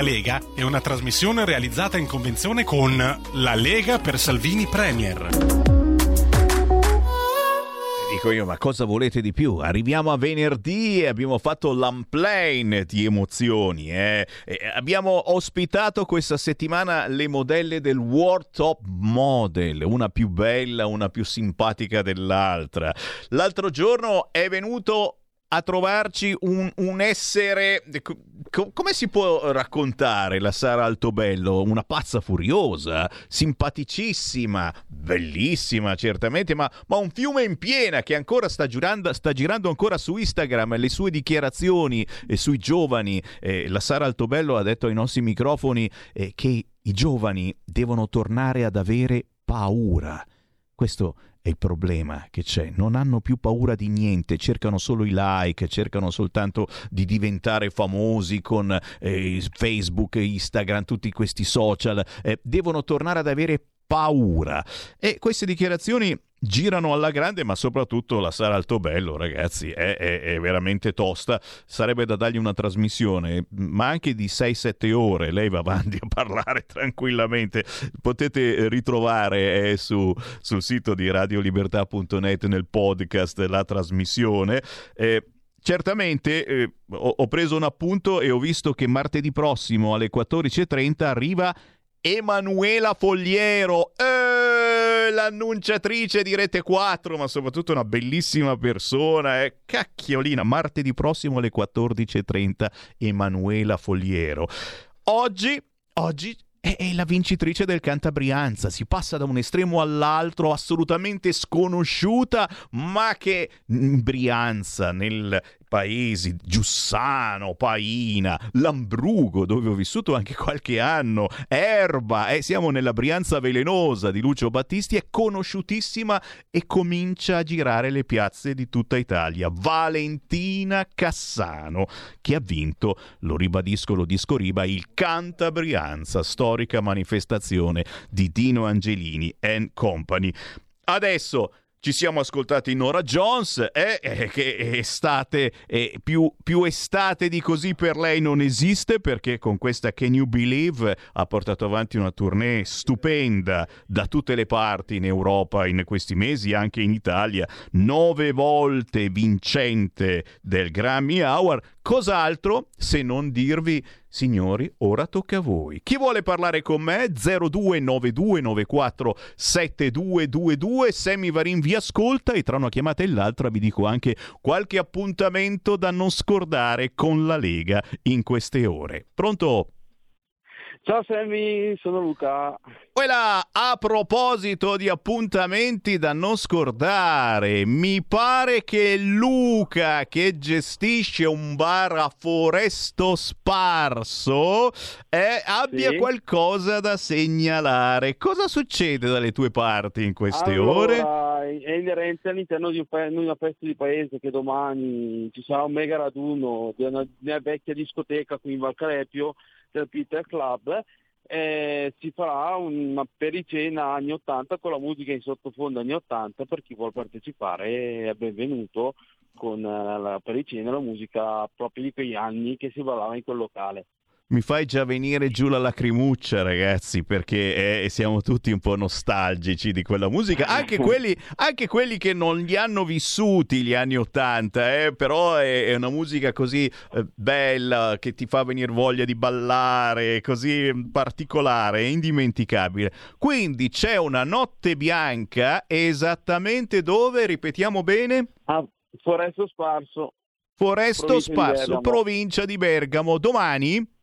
la Lega è una trasmissione realizzata in convenzione con La Lega per Salvini Premier. Dico io, ma cosa volete di più? Arriviamo a venerdì e abbiamo fatto l'unplane di emozioni. eh. Abbiamo ospitato questa settimana le modelle del World Top Model, una più bella, una più simpatica dell'altra. L'altro giorno è venuto a trovarci un, un essere. co- come si può raccontare la Sara Altobello? Una pazza furiosa, simpaticissima, bellissima, certamente, ma, ma un fiume in piena che ancora sta, giurando, sta girando ancora su Instagram le sue dichiarazioni eh, sui giovani. Eh, la Sara Altobello ha detto ai nostri microfoni eh, che i giovani devono tornare ad avere paura. Questo è il problema che c'è. Non hanno più paura di niente, cercano solo i like, cercano soltanto di diventare famosi con eh, Facebook, Instagram, tutti questi social. Eh, devono tornare ad avere paura. E queste dichiarazioni girano alla grande, ma soprattutto la Sara Altobello, ragazzi, è, è- è veramente tosta. Sarebbe da dargli una trasmissione, ma anche di 6-7 ore. Lei va avanti a parlare tranquillamente. Potete ritrovare eh, su- sul sito di radiolibertà.net nel podcast la trasmissione. Eh, Certamente eh, ho, ho preso un appunto e ho visto che martedì prossimo alle 14.30 arriva Emanuela Fogliero, eh, l'annunciatrice di Rete 4, ma soprattutto una bellissima persona. Eh. Cacchiolina, martedì prossimo alle 14.30 Emanuela Fogliero. Oggi, oggi è, la vincitrice del Cantabrianza, si passa da un estremo all'altro assolutamente sconosciuta, ma che in Brianza, nel paesi Giussano, Paina, Lambrugo, dove ho vissuto anche qualche anno, Erba, eh, siamo nella Brianza velenosa di Lucio Battisti, è conosciutissima e comincia a girare le piazze di tutta Italia. Valentina Cassano, che ha vinto, lo ribadisco, lo discoriba, il Cantabrianza, storica manifestazione di Dino Angelini and Company. Adesso ci siamo ascoltati Nora Jones, eh, eh, che estate, eh, più, più estate di così per lei non esiste perché con questa Can You Believe ha portato avanti una tournée stupenda da tutte le parti in Europa in questi mesi, anche in Italia, nove volte vincente del Grammy Hour. Cos'altro se non dirvi Signori, ora tocca a voi. Chi vuole parlare con me? 029294 7222. Sammy Varin vi ascolta e tra una chiamata e l'altra vi dico anche qualche appuntamento da non scordare con la Lega in queste ore. Pronto? Ciao Sammy, sono Luca. Quella, a proposito di appuntamenti da non scordare, mi pare che Luca, che gestisce un bar a Foresto Sparso, eh, abbia Sì. qualcosa da segnalare. Cosa succede dalle tue parti in queste Allora, ore? È inerente all'interno di, un di una festa di paese che domani ci sarà un mega raduno di una, di una vecchia discoteca qui in Valcarepio del Peter Club eh, si farà una pericena anni 80 con la musica in sottofondo anni 80 per chi vuole partecipare è benvenuto con eh, la pericena la musica proprio di quei anni che si ballava in quel locale. Mi fai già venire giù la lacrimuccia, ragazzi, perché eh, siamo tutti un po' nostalgici di quella musica. Anche quelli, anche quelli che non li hanno vissuti gli anni Ottanta, eh, però è, è, una musica così eh, bella che ti fa venire voglia di ballare, così particolare, indimenticabile. Quindi c'è una notte bianca esattamente dove, ripetiamo bene? A Foresto Sparso. Foresto provincia Sparso, di provincia di Bergamo. Domani?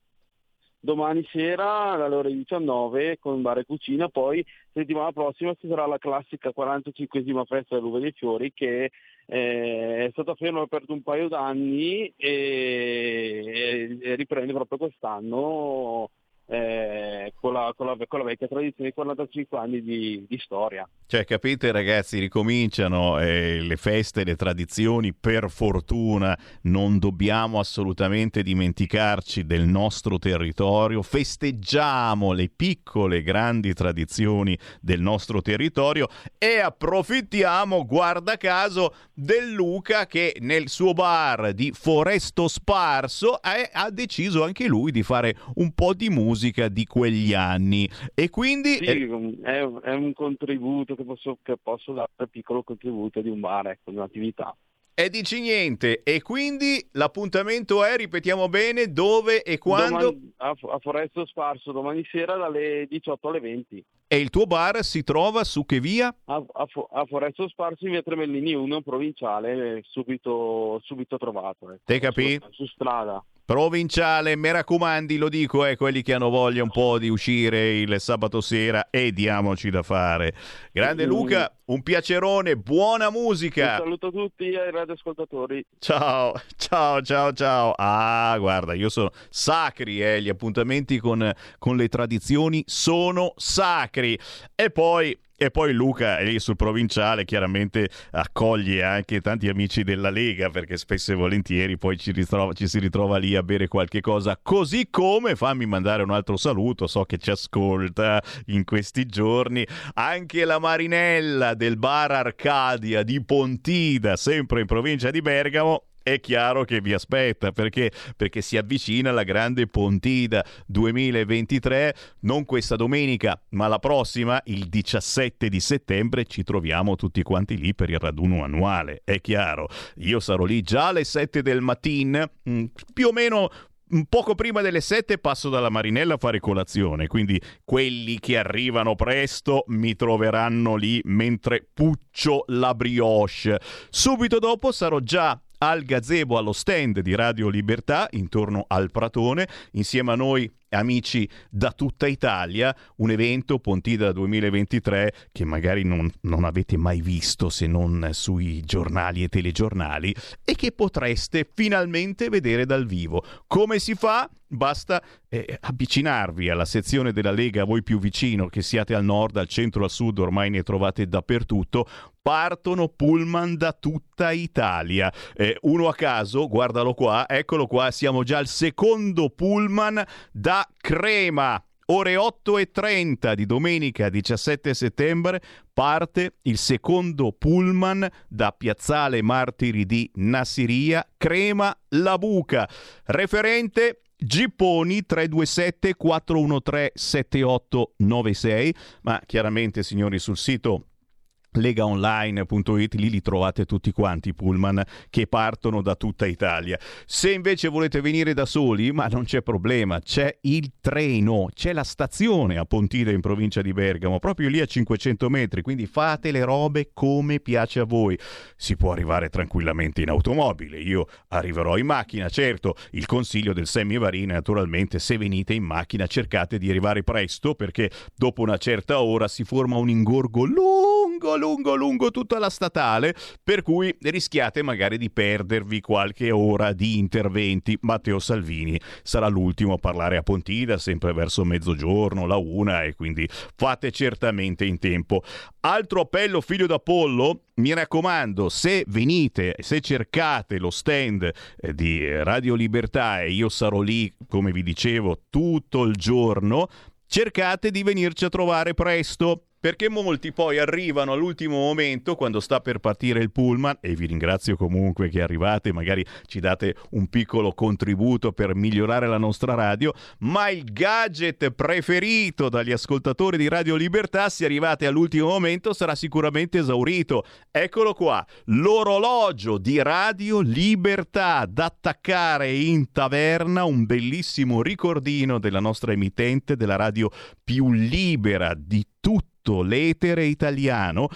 Domani sera alle ore 19 con bar e cucina, poi settimana prossima ci sarà la classica 45esima festa dell'Uva dei Fiori che eh, è stata ferma per un paio d'anni e, e riprende proprio quest'anno eh, con, la, con, la, con, la, vecchia tradizione di 45 anni di, di storia. Cioè, capite ragazzi, ricominciano eh, le feste, le tradizioni, per fortuna non dobbiamo assolutamente dimenticarci del nostro territorio, festeggiamo le piccole, grandi tradizioni del nostro territorio e approfittiamo, guarda caso, del Luca che nel suo bar di Foresto Sparso è, ha deciso anche lui di fare un po' di musica di quegli anni e quindi... Sì, è, è un contributo che posso, che posso dare piccolo contributo di un bar, ecco, di un'attività. E dici niente, e quindi l'appuntamento è, ripetiamo bene, dove e quando? Domani, a, a Foresto Sparso, domani sera dalle 18 alle 20. E il tuo bar si trova su che via? A, a, a Foresto Sparso in via Tremellini 1, provinciale, subito, subito trovato. Eh. Te capì? Su, su strada provinciale, mi raccomandi, lo dico, eh, quelli che hanno voglia un po' di uscire il sabato sera e diamoci da fare. Grande mm. Luca, un piacerone, buona musica. Un saluto a tutti ai radioascoltatori. Ciao, ciao, ciao, ciao. Ah, guarda, io sono sacri, eh, gli appuntamenti con, con le tradizioni sono sacri. E poi e poi Luca lì sul provinciale chiaramente accoglie anche tanti amici della Lega perché spesso e volentieri poi ci, ritrova, ci, si ritrova lì a bere qualche cosa. Così come fammi mandare un altro saluto, so che ci ascolta in questi giorni anche la Marinella del bar Arcadia di Pontida, sempre in provincia di Bergamo è chiaro che vi aspetta perché, perché si avvicina la grande Pontida 2023, non questa domenica, ma la prossima, il 17 di settembre, ci troviamo tutti quanti lì per il raduno annuale, è chiaro. Io sarò lì già alle 7 del mattino, mm, più o meno poco prima delle 7 passo dalla Marinella a fare colazione, quindi quelli che arrivano presto mi troveranno lì mentre puccio la brioche. Subito dopo sarò già al gazebo allo stand di Radio Libertà intorno al Pratone, insieme a noi amici da tutta Italia, un evento Pontida 2023 che magari non, non, avete mai visto se non sui giornali e telegiornali e che potreste finalmente vedere dal vivo. Come si fa? Basta eh, avvicinarvi alla sezione della Lega voi più vicino, che siate al nord, al centro, al sud, ormai ne trovate dappertutto. Partono pullman da tutta Italia. Eh, uno a caso, guardalo qua, eccolo qua, siamo già al secondo pullman da Crema. Ore 8.30 di domenica 17 settembre parte il secondo pullman da Piazzale Martiri di Nassiria, Crema La Buca. Referente Gipponi 327 413 7896, ma chiaramente signori sul sito legaonline.it, lì li trovate tutti quanti i pullman che partono da tutta Italia. Se invece volete venire da soli, ma non c'è problema, c'è il treno, c'è la stazione a Pontida in provincia di Bergamo, proprio lì a 500 metri, quindi fate le robe come piace a voi. Si può arrivare tranquillamente in automobile, io arriverò in macchina, certo, il consiglio del semivarina naturalmente se venite in macchina cercate di arrivare presto perché dopo una certa ora si forma un ingorgo lungo, lungo lungo tutta la statale, per cui rischiate magari di perdervi qualche ora di interventi. Matteo Salvini sarà l'ultimo a parlare a Pontida, sempre verso mezzogiorno, la una, e quindi fate certamente in tempo. Altro appello, figlio d'Apollo, mi raccomando, se venite, se cercate lo stand eh, di Radio Libertà e io sarò lì, come vi dicevo, tutto il giorno, cercate di venirci a trovare presto perché molti poi arrivano all'ultimo momento quando sta per partire il pullman e vi ringrazio comunque che arrivate, magari ci date un piccolo contributo per migliorare la nostra radio, ma il gadget preferito dagli ascoltatori di Radio Libertà se arrivate all'ultimo momento sarà sicuramente esaurito. Eccolo qua, l'orologio di Radio Libertà da attaccare in taverna, un bellissimo ricordino della nostra emittente della radio più libera di tutti l'etere italiano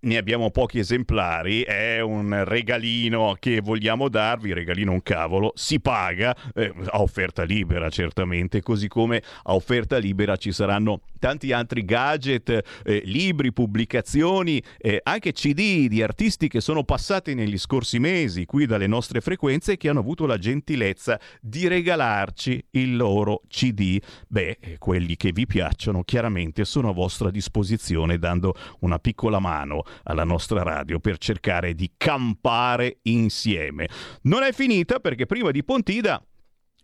ne abbiamo pochi esemplari, è un regalino che vogliamo darvi, regalino un cavolo, si paga eh, a offerta libera certamente, così come a offerta libera ci saranno tanti altri gadget, eh, libri, pubblicazioni, eh, anche CD di artisti che sono passati negli scorsi mesi qui dalle nostre frequenze e che hanno avuto la gentilezza di regalarci il loro CD. Beh, eh, quelli che vi piacciono chiaramente sono a vostra disposizione dando una piccola mano alla nostra radio per cercare di campare insieme. Non è finita perché prima di Pontida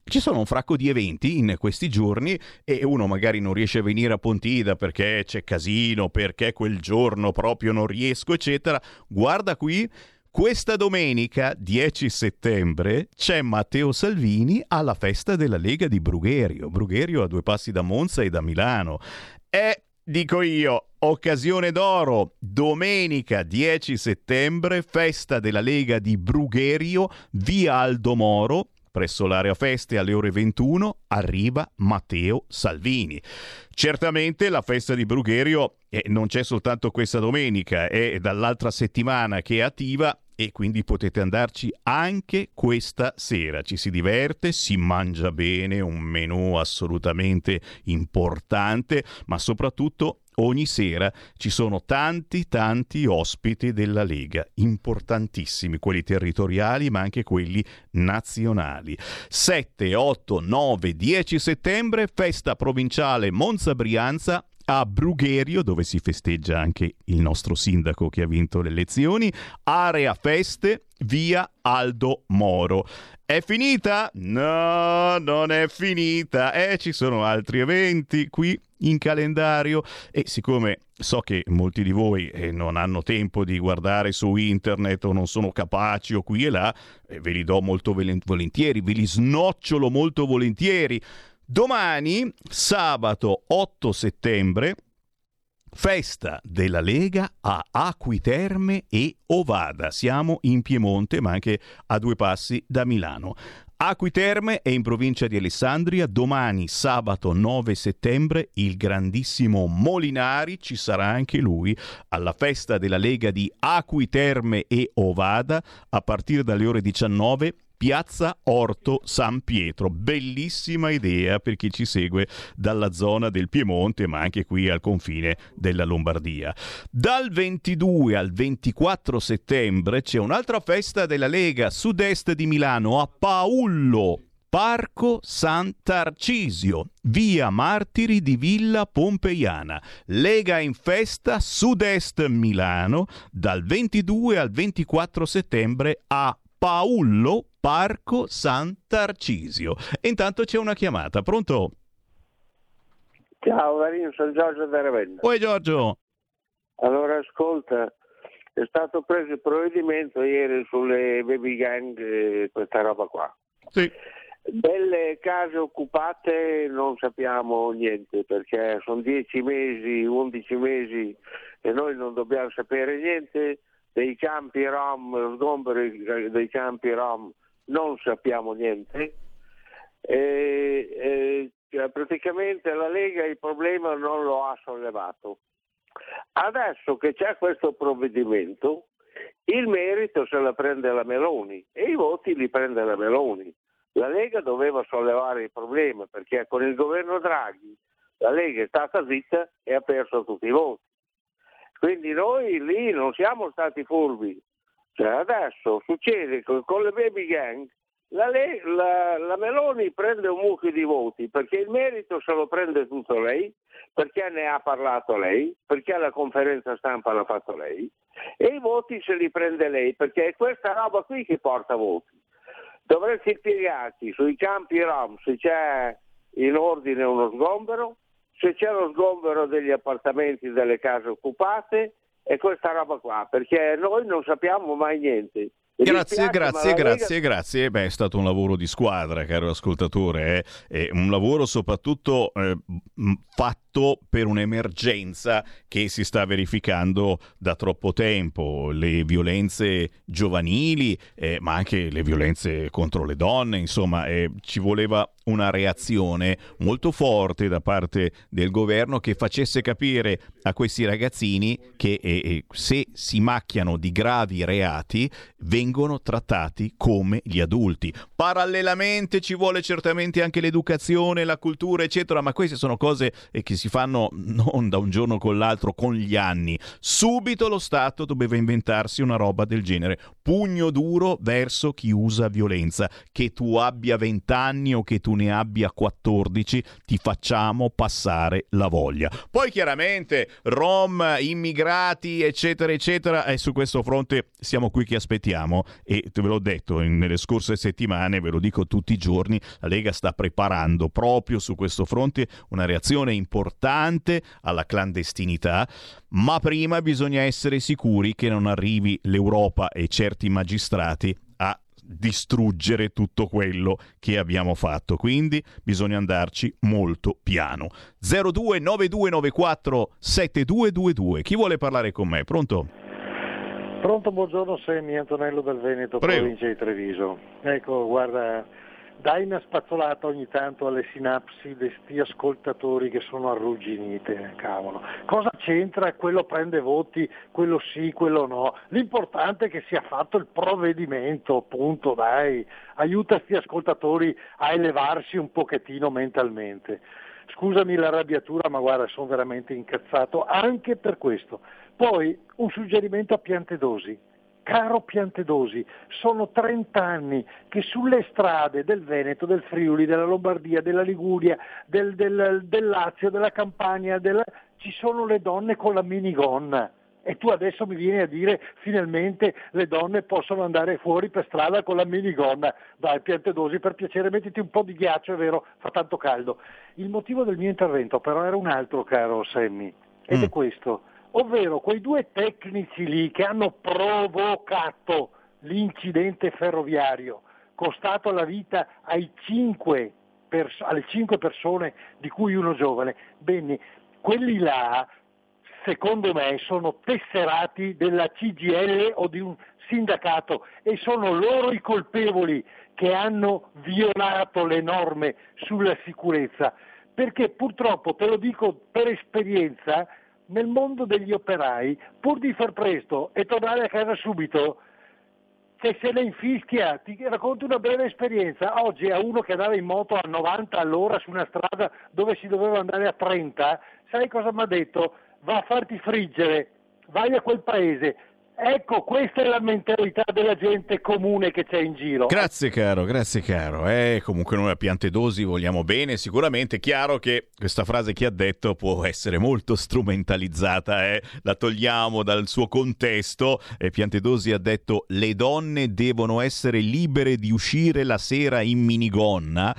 ci sono un fracco di eventi in questi giorni e uno magari non riesce a venire a Pontida perché c'è casino, perché quel giorno proprio non riesco, eccetera. Guarda qui, questa domenica 10 settembre c'è Matteo Salvini alla festa della Lega di Brugherio. Brugherio a due passi da Monza e da Milano. È Dico io, occasione d'oro, domenica 10 settembre, festa della Lega di Brugherio, via Aldo Moro, presso l'area feste alle ore 21, arriva Matteo Salvini. Certamente la festa di Brugherio eh, non c'è soltanto questa domenica, è dall'altra settimana che è attiva e quindi potete andarci anche questa sera. Ci si diverte, si mangia bene, un menù assolutamente importante, ma soprattutto ogni sera ci sono tanti tanti ospiti della Lega, importantissimi, quelli territoriali ma anche quelli nazionali. 7, 8, 9, 10 settembre, festa provinciale Monza Brianza a Brugherio, dove si festeggia anche il nostro sindaco che ha vinto le elezioni, area feste, via Aldo Moro. È finita? No, non è finita. Eh, ci sono altri eventi qui in calendario e siccome so che molti di voi eh, non hanno tempo di guardare su internet o non sono capaci o qui e là, eh, ve li do molto volentieri, ve li snocciolo molto volentieri. Domani, sabato 8 settembre, festa della Lega a Acquiterme e Ovada. Siamo in Piemonte, ma anche a due passi da Milano. Acquiterme è in provincia di Alessandria. Domani, sabato 9 settembre, il grandissimo Molinari ci sarà anche lui alla festa della Lega di Acquiterme e Ovada a partire dalle ore 19 Piazza Orto San Pietro. Bellissima idea per chi ci segue dalla zona del Piemonte, ma anche qui al confine della Lombardia. Dal 22 al 24 settembre c'è un'altra festa della Lega sud-est di Milano a Paullo. Parco Sant'Arcisio, via Martiri di Villa Pompeiana. Lega in festa sud-est Milano dal 22 al 24 settembre a Paullo Parco Sant'Arcisio. E intanto c'è una chiamata, pronto? Ciao Marino, sono Giorgio da Ravenna. Poi Giorgio. Allora ascolta, è stato preso il provvedimento ieri sulle baby gang, eh, questa roba qua. Sì. Delle case occupate non sappiamo niente perché sono 10 mesi, 11 mesi e noi non dobbiamo sapere niente dei campi Rom, sgomberi dei campi Rom non sappiamo niente. E, e, cioè, praticamente la Lega il problema non lo ha sollevato. Adesso che c'è questo provvedimento, il merito se la prende la Meloni e i voti li prende la Meloni. La Lega doveva sollevare il problema perché con il governo Draghi la Lega è stata zitta e ha perso tutti i voti. Quindi noi lì non siamo stati furbi. Cioè adesso succede che con le baby gang la, la, la, Meloni prende un mucchio di voti perché il merito se lo prende tutto lei, perché ne ha parlato lei, perché la conferenza stampa l'ha fatto lei e i voti se li prende lei perché è questa roba qui che porta voti. Dovresti spiegarci sui campi Rom se c'è in ordine uno sgombero, se c'è lo sgombero degli appartamenti, delle case occupate e questa roba qua, perché noi non sappiamo mai niente. Grazie, grazie, grazie, grazie. Beh, è stato un lavoro di squadra, caro ascoltatore, eh. È un lavoro soprattutto eh, fatto per un'emergenza che si sta verificando da troppo tempo. Le violenze giovanili, eh, ma anche le violenze contro le donne, insomma, eh, ci voleva una reazione molto forte da parte del governo che facesse capire a questi ragazzini che eh, eh, se si macchiano di gravi reati vengono trattati come gli adulti. Parallelamente ci vuole certamente anche l'educazione, la cultura, eccetera, ma queste sono cose eh, che si fanno non da un giorno con l'altro, con gli anni. Subito lo Stato doveva inventarsi una roba del genere. Pugno duro verso chi usa violenza. Che tu abbia 20 anni o che tu ne abbia 14, ti facciamo passare la voglia. Poi chiaramente Rom, immigrati, eccetera, eccetera, e su questo fronte siamo qui che aspettiamo e ve l'ho detto in- nelle scorse settimane, ve lo dico tutti i giorni, la Lega sta preparando proprio su questo fronte una reazione importante alla clandestinità, ma prima bisogna essere sicuri che non arrivi l'Europa e certi magistrati distruggere tutto quello che abbiamo fatto. Quindi bisogna andarci molto piano. 029294 7222. Chi vuole parlare con me? Pronto? Pronto, buongiorno, Semmi Antonello del Veneto, Prego. provincia di Treviso. Ecco, guarda, dai una spazzolata ogni tanto alle sinapsi di sti ascoltatori che sono arrugginite, cavolo. Cosa c'entra? Quello prende voti, quello sì, quello no. L'importante è che sia fatto il provvedimento, punto, dai. Aiuta sti ascoltatori a elevarsi un pochettino mentalmente. Scusami l'arrabbiatura, ma guarda, sono veramente incazzato anche per questo. Poi un suggerimento a Piantedosi. Caro Piantedosi, sono 30 anni che sulle strade del Veneto, del Friuli, della Lombardia, della Liguria, del, del- del Lazio, della Campania, della- ci sono le donne con la minigonna. E tu adesso mi vieni a dire finalmente le donne possono andare fuori per strada con la minigonna. Dai Piantedosi, per piacere mettiti un po' di ghiaccio, è vero, fa tanto caldo. Il motivo del mio intervento però era un altro, caro Semmi, ed è questo, ovvero quei due tecnici lì che hanno provocato l'incidente ferroviario, costato la vita cinque pers- alle cinque persone di cui uno giovane. Bene, quelli là, secondo me, sono tesserati della CGL o di un sindacato e sono loro i colpevoli che hanno violato le norme sulla sicurezza. Perché purtroppo, te lo dico per esperienza, nel mondo degli operai, pur di far presto e tornare a casa subito, che se ne infischia, ti racconto una breve esperienza. Oggi a uno che andava in moto a 90 all'ora su una strada dove si doveva andare a 30, sai cosa mi ha detto? Va a farti friggere, vai a quel paese. Ecco, questa è la mentalità della gente comune che c'è in giro. Grazie caro, grazie caro. Eh, comunque noi a Piantedosi vogliamo bene, sicuramente. Chiaro che questa frase che ha detto può essere molto strumentalizzata, eh. la togliamo dal suo contesto. E Piantedosi ha detto le donne devono essere libere di uscire la sera in minigonna.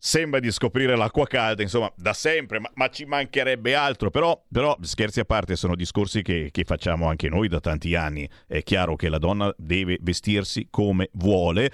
Sembra di scoprire l'acqua calda, insomma, da sempre, ma, ma ci mancherebbe altro. Però, però, scherzi a parte, sono discorsi che, che facciamo anche noi da tanti anni. È chiaro che la donna deve vestirsi come vuole.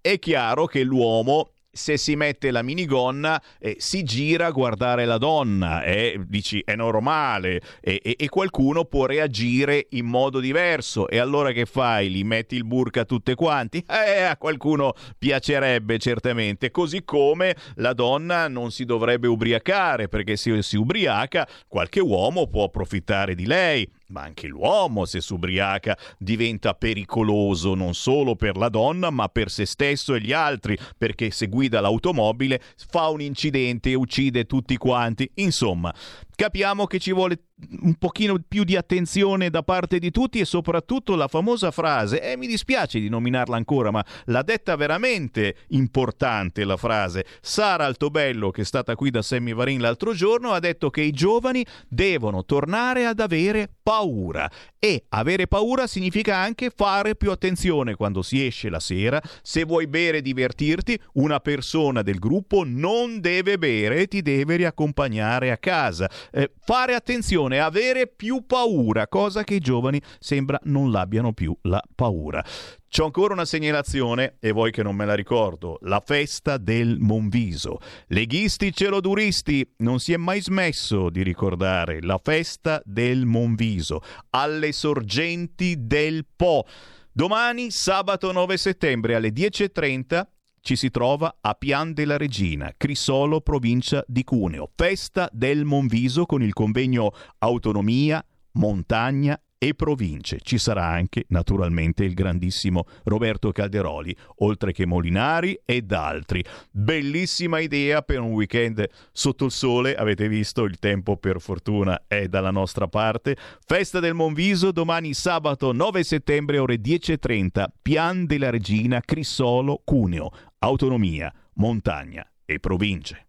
È chiaro che l'uomo se si mette la minigonna eh, si gira a guardare la donna e dici è normale e, e- e qualcuno può reagire in modo diverso e allora che fai? Li metti il burka tutte quanti? Eh, a qualcuno piacerebbe certamente così come la donna non si dovrebbe ubriacare perché se si ubriaca qualche uomo può approfittare di lei ma anche l'uomo, se si ubriaca, diventa pericoloso non solo per la donna, ma per se stesso e gli altri, perché se guida l'automobile fa un incidente e uccide tutti quanti. Insomma, capiamo che ci vuole un pochino più di attenzione da parte di tutti e soprattutto la famosa frase, e mi dispiace di nominarla ancora, ma l'ha detta veramente importante la frase. Sara Altobello, che è stata qui da Sammy Varin l'altro giorno, ha detto che i giovani devono tornare ad avere paura. E avere paura significa anche fare più attenzione quando si esce la sera. Se vuoi bere e divertirti, una persona del gruppo non deve bere e ti deve riaccompagnare a casa. Eh, fare attenzione, avere più paura, cosa che i giovani sembra non l'abbiano più la paura. C'è ancora una segnalazione, e voi che non me la ricordo, la festa del Monviso. Leghisti celoduristi, non si è mai smesso di ricordare la festa del Monviso, alle sorgenti del Po. Domani, sabato 9 settembre alle 10.30, ci si trova a Pian della Regina, Crisolo, provincia di Cuneo. Festa del Monviso con il convegno Autonomia, Montagna e province. Ci sarà anche naturalmente il grandissimo Roberto Calderoli, oltre che Molinari ed altri. Bellissima idea per un weekend sotto il sole, avete visto il tempo per fortuna è dalla nostra parte. Festa del Monviso domani sabato 9 settembre ore 10.30, Pian della Regina, Crissolo, Cuneo, Autonomia, Montagna e province.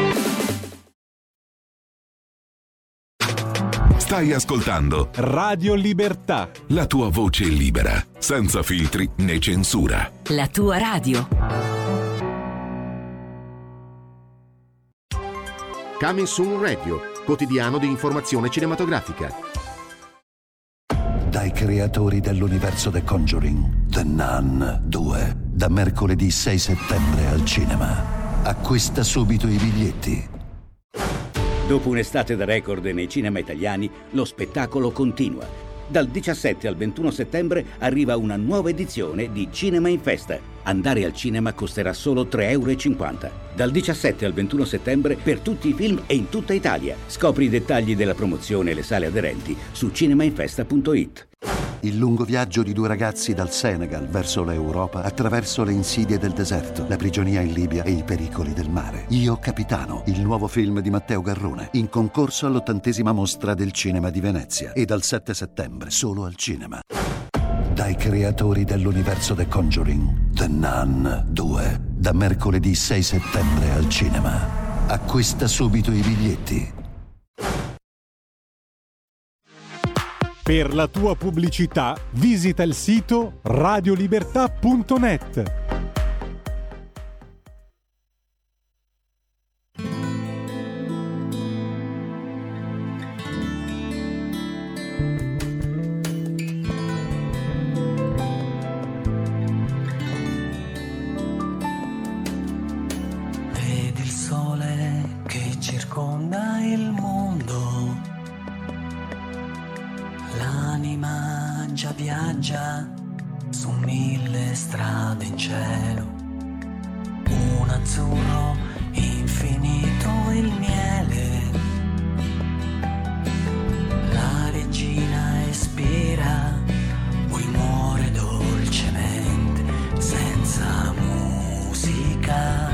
Stai ascoltando Radio Libertà. la tua voce libera, senza filtri né censura. La tua radio. Coming Soon Radio, quotidiano di informazione cinematografica. Dai creatori dell'universo The Conjuring, The Nun 2, da mercoledì 6 settembre al cinema. Acquista subito i biglietti. Dopo un'estate da record nei cinema italiani, lo spettacolo continua. Dal 17 al 21 settembre arriva una nuova edizione di Cinema in Festa. Andare al cinema costerà solo 3,50 euro. Dal 17 al 21 settembre per tutti i film e in tutta Italia. Scopri i dettagli della promozione e le sale aderenti su cinemainfesta.it. Il lungo viaggio di due ragazzi dal Senegal verso l'Europa attraverso le insidie del deserto, la prigionia in Libia e i pericoli del mare. Io Capitano, il nuovo film di Matteo Garrone, in concorso all'ottantesima mostra del cinema di Venezia e dal 7 settembre solo al cinema. Dai creatori dell'universo The Conjuring, The Nun 2, da mercoledì 6 settembre al cinema. Acquista subito i biglietti. Per la tua pubblicità visita il sito radiolibertà.net. il mondo, l'anima già viaggia su mille strade in cielo, un azzurro infinito il miele, la regina espira, poi muore dolcemente, senza musica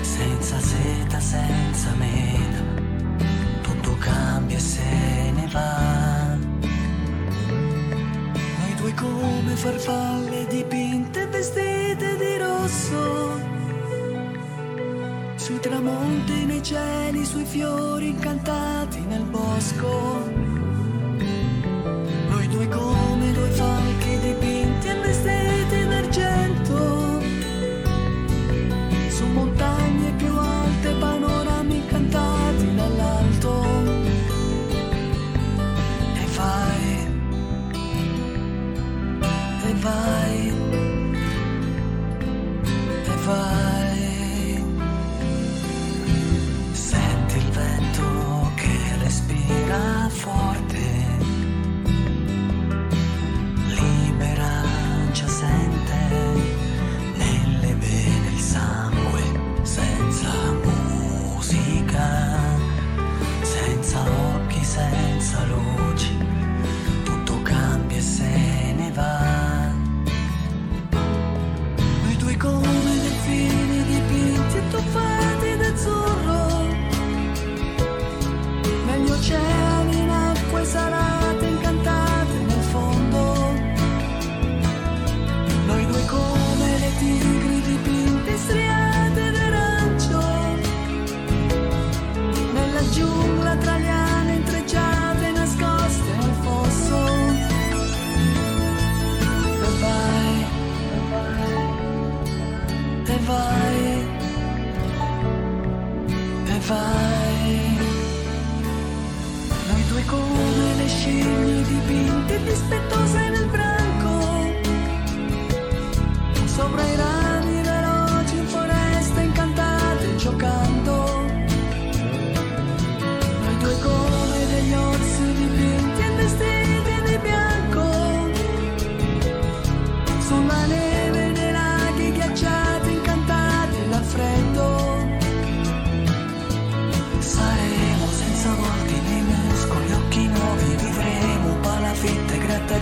senza seta, senza tutto cambia e se ne va. Noi due come farfalle dipinte, vestite di rosso, sui tramonti, nei cieli, sui fiori incantati nel bosco. Noi due come due falchi dipinti e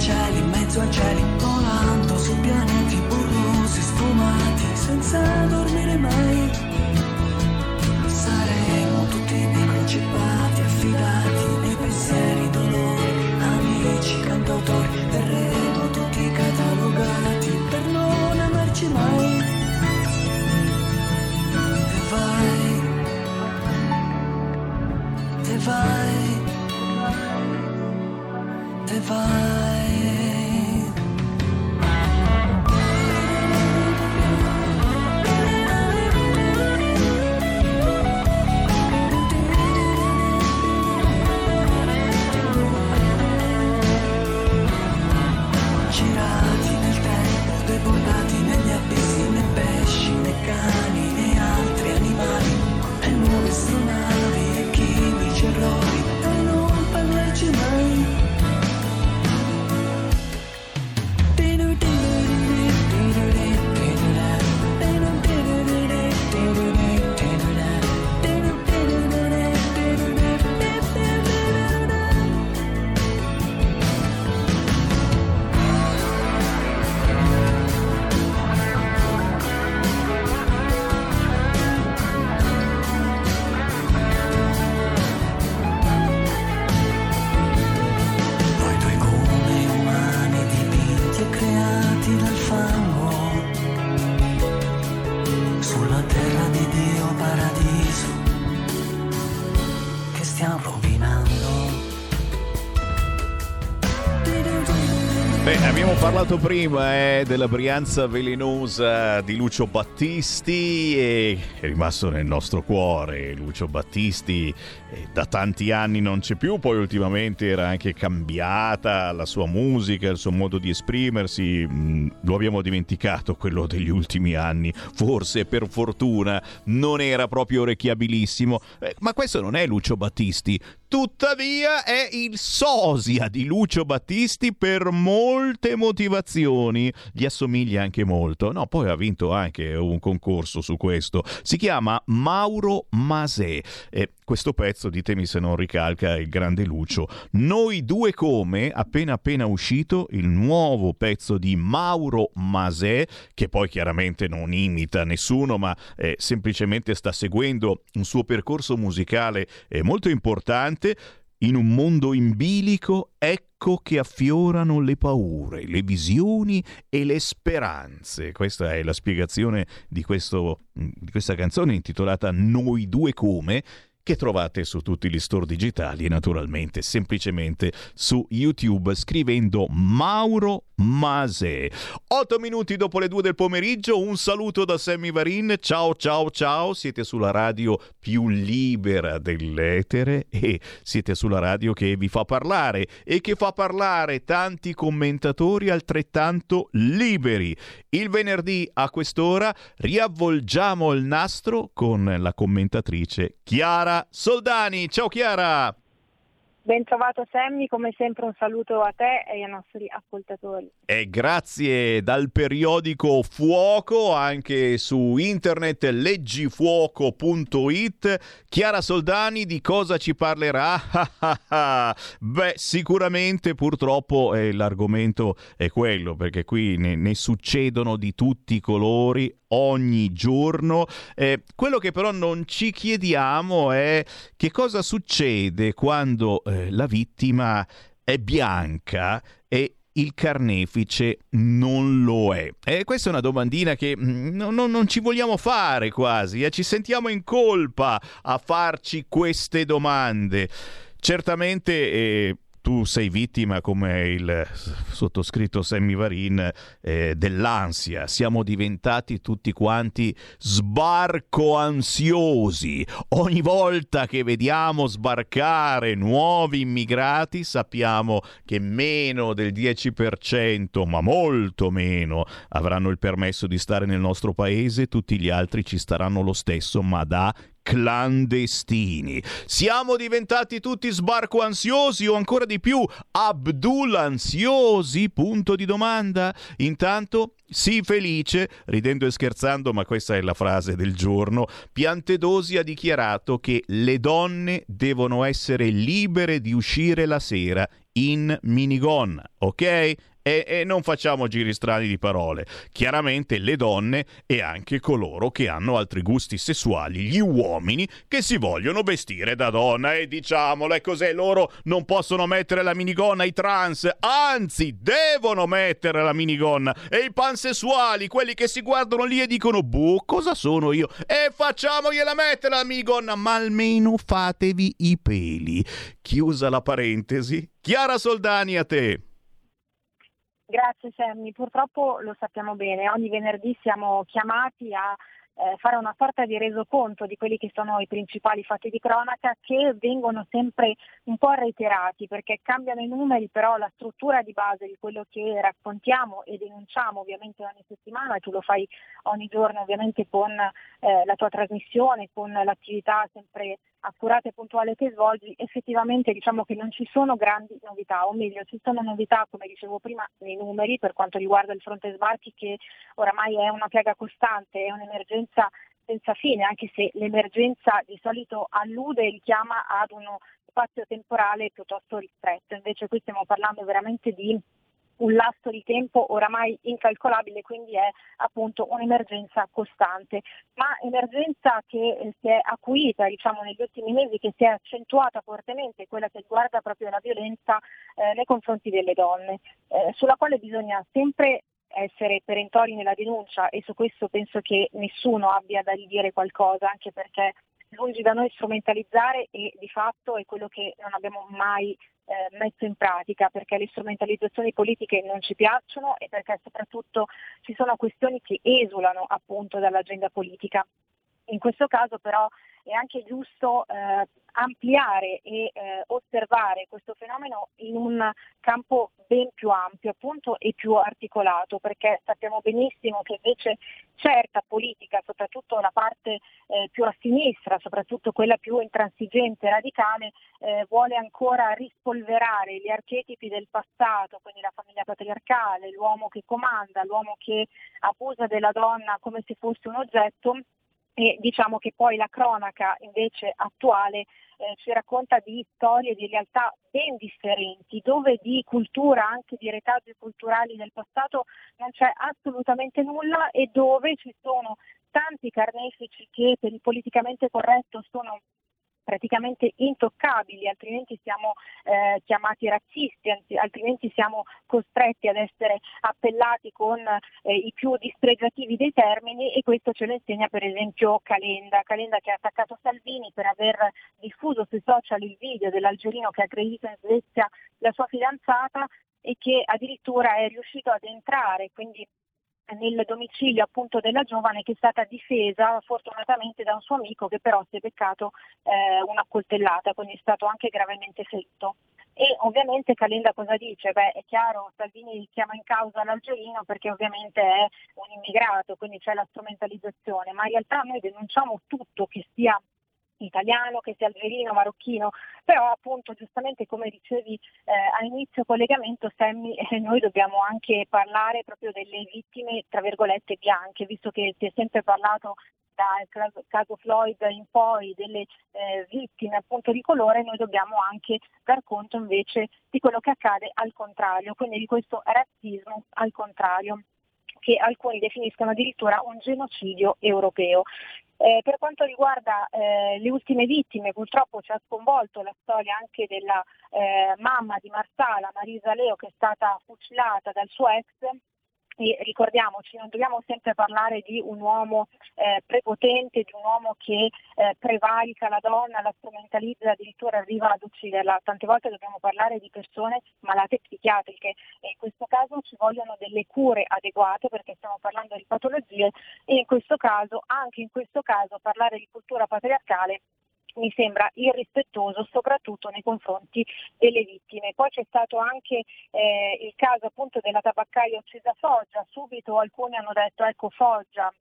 grattacieli in mezzo ai cieli, volando su pianeti burrosi, sfumati, senza dormire mai. Saremo tutti microchippati, affidati nei pensieri, dolori, amici, cantautori, verremo tutti catalogati per non amarci mai. E vai, te vai, te vai. Parlato prima eh, della Brianza velenosa di Lucio Battisti e è rimasto nel nostro cuore. Lucio Battisti eh, da tanti anni non c'è più, poi ultimamente era anche cambiata la sua musica, il suo modo di esprimersi. Mm, lo abbiamo dimenticato quello degli ultimi anni. Forse per fortuna non era proprio orecchiabilissimo. Eh, ma questo non è Lucio Battisti. Tuttavia è il sosia di Lucio Battisti per molte motivazioni. Gli assomiglia anche molto. No, poi ha vinto anche un concorso su questo. Si chiama Mauro Masè. E questo pezzo, ditemi se non ricalca il grande Lucio. Noi due come, appena appena uscito, il nuovo pezzo di Mauro Masè, che poi chiaramente non imita nessuno, ma eh, semplicemente sta seguendo un suo percorso musicale eh, molto importante. In un mondo in bilico, ecco che affiorano le paure, le visioni e le speranze. Questa è la spiegazione di, questo, di questa canzone intitolata Noi due come che trovate su tutti gli store digitali e naturalmente semplicemente su YouTube scrivendo Mauro Mase. 8 minuti dopo le 2 del pomeriggio, un saluto da Sammy Varin. Ciao ciao ciao, siete sulla radio più libera dell'etere e siete sulla radio che vi fa parlare e che fa parlare tanti commentatori altrettanto liberi. Il venerdì a quest'ora riavvolgiamo il nastro con la commentatrice Chiara Soldani. Ciao Chiara! Ben trovato Sammy, come sempre un saluto a te e ai nostri ascoltatori. E grazie dal periodico Fuoco, anche su internet leggifuoco.it. Chiara Soldani di cosa ci parlerà? Beh, sicuramente purtroppo eh, l'argomento è quello, perché qui ne, ne succedono di tutti i colori ogni giorno. Eh, quello che però non ci chiediamo è che cosa succede quando eh, la vittima è bianca e il carnefice non lo è? E questa è una domandina che mm, no, no, non ci vogliamo fare quasi, eh? ci sentiamo in colpa a farci queste domande. Certamente eh, tu sei vittima, come il sottoscritto Sammy Varin, eh, dell'ansia. Siamo diventati tutti quanti sbarco ansiosi. Ogni volta che vediamo sbarcare nuovi immigrati sappiamo che meno del 10%, ma molto meno, avranno il permesso di stare nel nostro paese, tutti gli altri ci staranno lo stesso, ma da clandestini. Siamo diventati tutti sbarco ansiosi o ancora di più Abdul ansiosi? Punto di domanda. Intanto Sii felice, ridendo e scherzando, ma questa è la frase del giorno, Piantedosi ha dichiarato che le donne devono essere libere di uscire la sera in minigonna, ok? E, e, non facciamo giri strani di parole. Chiaramente le donne e anche coloro che hanno altri gusti sessuali, gli uomini che si vogliono vestire da donna. E diciamolo, è cos'è? Loro non possono mettere la minigonna, i trans, anzi, devono mettere la minigonna. E i pansessuali, quelli che si guardano lì e dicono, boh, cosa sono io? E facciamogliela mettere la minigonna, ma almeno fatevi i peli. Chiusa la parentesi. Chiara Soldani a te. Grazie Sammy, purtroppo lo sappiamo bene, ogni venerdì siamo chiamati a eh, fare una sorta di resoconto di quelli che sono i principali fatti di cronaca che vengono sempre un po' reiterati perché cambiano i numeri, però la struttura di base di quello che raccontiamo e denunciamo ovviamente ogni settimana, tu lo fai ogni giorno ovviamente con eh, la tua trasmissione, con l'attività sempre accurata e puntuale che svolgi, effettivamente diciamo che non ci sono grandi novità, o meglio ci sono novità, come dicevo prima, nei numeri per quanto riguarda il fronte sbarchi che oramai è una piaga costante, è un'emergenza senza fine, anche se l'emergenza di solito allude e richiama ad uno spazio temporale piuttosto ristretto, invece qui stiamo parlando veramente di un lasso di tempo oramai incalcolabile, quindi è appunto un'emergenza costante, ma emergenza che eh, si è acuita diciamo, negli ultimi mesi, che si è accentuata fortemente, quella che riguarda proprio la violenza eh, nei confronti delle donne, eh, sulla quale bisogna sempre essere perentori nella denuncia e su questo penso che nessuno abbia da ridire qualcosa, anche perché lungi da noi strumentalizzare e di fatto è quello che non abbiamo mai eh, messo in pratica perché le strumentalizzazioni politiche non ci piacciono e perché soprattutto ci sono questioni che esulano appunto dall'agenda politica. In questo caso però è anche giusto eh, ampliare e eh, osservare questo fenomeno in un campo ben più ampio appunto e più articolato perché sappiamo benissimo che invece certa politica, soprattutto la parte eh, più a sinistra, soprattutto quella più intransigente e radicale, eh, vuole ancora rispolverare gli archetipi del passato, quindi la famiglia patriarcale, l'uomo che comanda, l'uomo che abusa della donna come se fosse un oggetto e diciamo che poi la cronaca invece attuale eh, ci racconta di storie, di realtà ben differenti, dove di cultura, anche di retaggi culturali del passato non c'è assolutamente nulla e dove ci sono tanti carnefici che per il politicamente corretto sono praticamente intoccabili, altrimenti siamo eh, chiamati razzisti, altrimenti siamo costretti ad essere appellati con eh, i più dispregiativi dei termini e questo ce lo insegna per esempio Calenda, Calenda che ha attaccato Salvini per aver diffuso sui social il video dell'algerino che ha aggredito in Svezia la sua fidanzata e che addirittura è riuscito ad entrare, quindi nel domicilio appunto della giovane che è stata difesa fortunatamente da un suo amico che però si è beccato eh, una coltellata, quindi è stato anche gravemente ferito. E ovviamente Calenda cosa dice? Beh, è chiaro, Salvini chiama in causa l'algerino perché ovviamente è un immigrato, quindi c'è la strumentalizzazione, ma in realtà noi denunciamo tutto che sia italiano, che sia algerino, marocchino, però appunto giustamente come dicevi eh, a collegamento Sammy, eh, noi dobbiamo anche parlare proprio delle vittime tra virgolette bianche, visto che si è sempre parlato dal caso Floyd in poi delle eh, vittime appunto di colore, noi dobbiamo anche dar conto invece di quello che accade al contrario, quindi di questo razzismo al contrario. Che alcuni definiscono addirittura un genocidio europeo. Eh, per quanto riguarda eh, le ultime vittime, purtroppo ci ha sconvolto la storia anche della eh, mamma di Marsala, Marisa Leo, che è stata fucilata dal suo ex e ricordiamoci, non dobbiamo sempre parlare di un uomo eh, prepotente, di un uomo che eh, prevarica la donna, la strumentalizza, addirittura arriva ad ucciderla. Tante volte dobbiamo parlare di persone malate psichiatriche e in questo caso ci vogliono delle cure adeguate perché stiamo parlando di patologie e in questo caso, anche in questo caso, parlare di cultura patriarcale mi sembra irrispettoso soprattutto nei confronti delle vittime. Poi c'è stato anche eh, il caso appunto della tabaccaia uccisa a Foggia, subito alcuni hanno detto ecco Foggia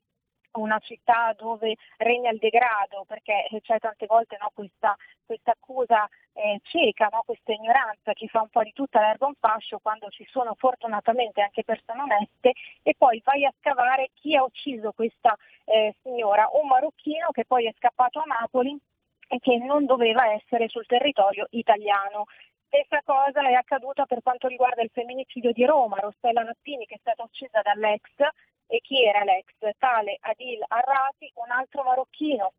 una città dove regna il degrado, perché c'è tante volte no, questa, questa, accusa eh, cieca, no, questa ignoranza, chi fa un po' di tutta l'erba un fascio quando ci sono fortunatamente anche persone oneste e poi vai a scavare chi ha ucciso questa eh, signora, un marocchino che poi è scappato a Napoli e che non doveva essere sul territorio italiano. Stessa cosa è accaduta per quanto riguarda il femminicidio di Roma, Rossella Nattini che è stata uccisa dall'ex e chi era l'ex? Tale Adil Arrati, un altro marocchino,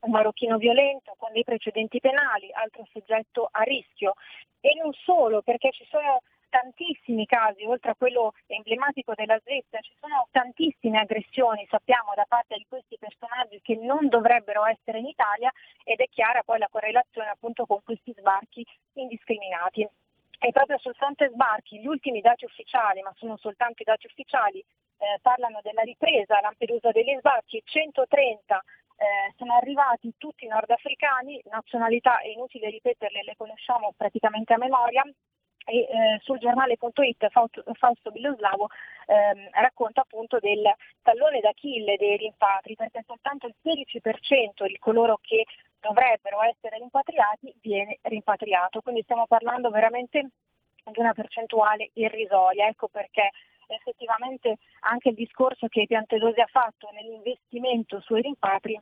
un marocchino violento con dei precedenti penali, altro soggetto a rischio. E non solo, perché ci sono tantissimi casi, oltre a quello emblematico della Svezia, ci sono tantissime aggressioni, sappiamo, da parte di questi personaggi che non dovrebbero essere in Italia ed è chiara poi la correlazione appunto con questi sbarchi indiscriminati. E proprio sul fronte sbarchi gli ultimi dati ufficiali, ma sono soltanto i dati ufficiali, eh, parlano della ripresa a Lampedusa degli sbarchi, 130 eh, sono arrivati tutti nordafricani, nazionalità è inutile ripeterle, le conosciamo praticamente a memoria, e eh, sul giornale.it Fausto Biloslavo ehm, racconta appunto del tallone d'Achille dei rimpatri perché soltanto il 16% di coloro che dovrebbero essere rimpatriati viene rimpatriato, quindi stiamo parlando veramente di una percentuale irrisoria, ecco perché effettivamente anche il discorso che Piantedosi ha fatto nell'investimento sui rimpatri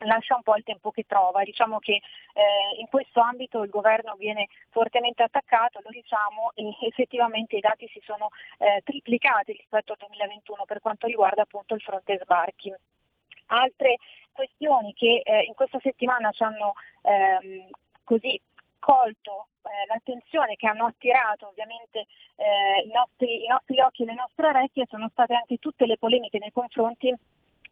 lascia un po' il tempo che trova. Diciamo che eh, in questo ambito il governo viene fortemente attaccato, lo diciamo, e effettivamente i dati si sono eh, triplicati rispetto al 2021 per quanto riguarda appunto il fronte sbarchi. Altre questioni che eh, in questa settimana ci hanno ehm, così colto eh, l'attenzione, che hanno attirato ovviamente eh, i nostri, i nostri occhi e le nostre orecchie, sono state anche tutte le polemiche nei confronti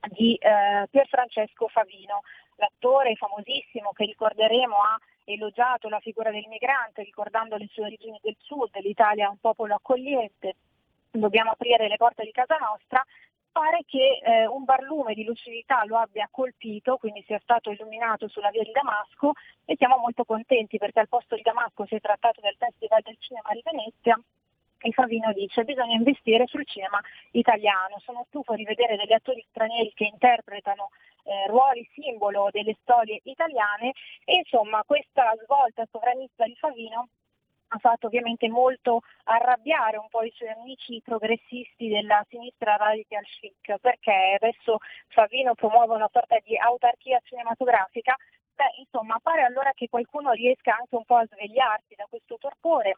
di eh, Pierfrancesco Favino, l'attore famosissimo che ricorderemo ha elogiato la figura del migrante ricordando le sue origini del sud, l'Italia è un popolo accogliente, dobbiamo aprire le porte di casa nostra, pare che eh, un barlume di lucidità lo abbia colpito, quindi sia stato illuminato sulla via di Damasco e siamo molto contenti perché al posto di Damasco si è trattato del Festival del Cinema di Venezia e Favino dice bisogna investire sul cinema italiano. Sono stufo di vedere degli attori stranieri che interpretano eh, ruoli simbolo delle storie italiane e insomma questa svolta sovranista di Favino ha fatto ovviamente molto arrabbiare un po' i suoi amici progressisti della sinistra radical chic perché adesso Favino promuove una sorta di autarchia cinematografica. Beh, insomma, pare allora che qualcuno riesca anche un po' a svegliarsi da questo torpore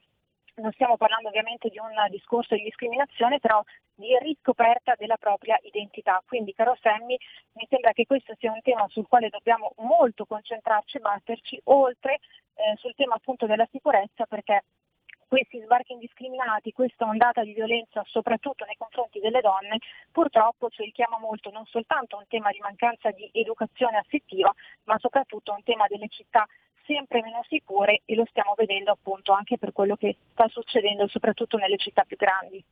non stiamo parlando ovviamente di un discorso di discriminazione, però di riscoperta della propria identità. Quindi, caro Sammy, mi sembra che questo sia un tema sul quale dobbiamo molto concentrarci e batterci, oltre eh, sul tema appunto della sicurezza, perché questi sbarchi indiscriminati, questa ondata di violenza soprattutto nei confronti delle donne, purtroppo ci richiama molto non soltanto a un tema di mancanza di educazione affettiva, ma soprattutto a un tema delle città sempre meno sicure e lo stiamo vedendo appunto anche per quello che sta succedendo soprattutto nelle città più grandi.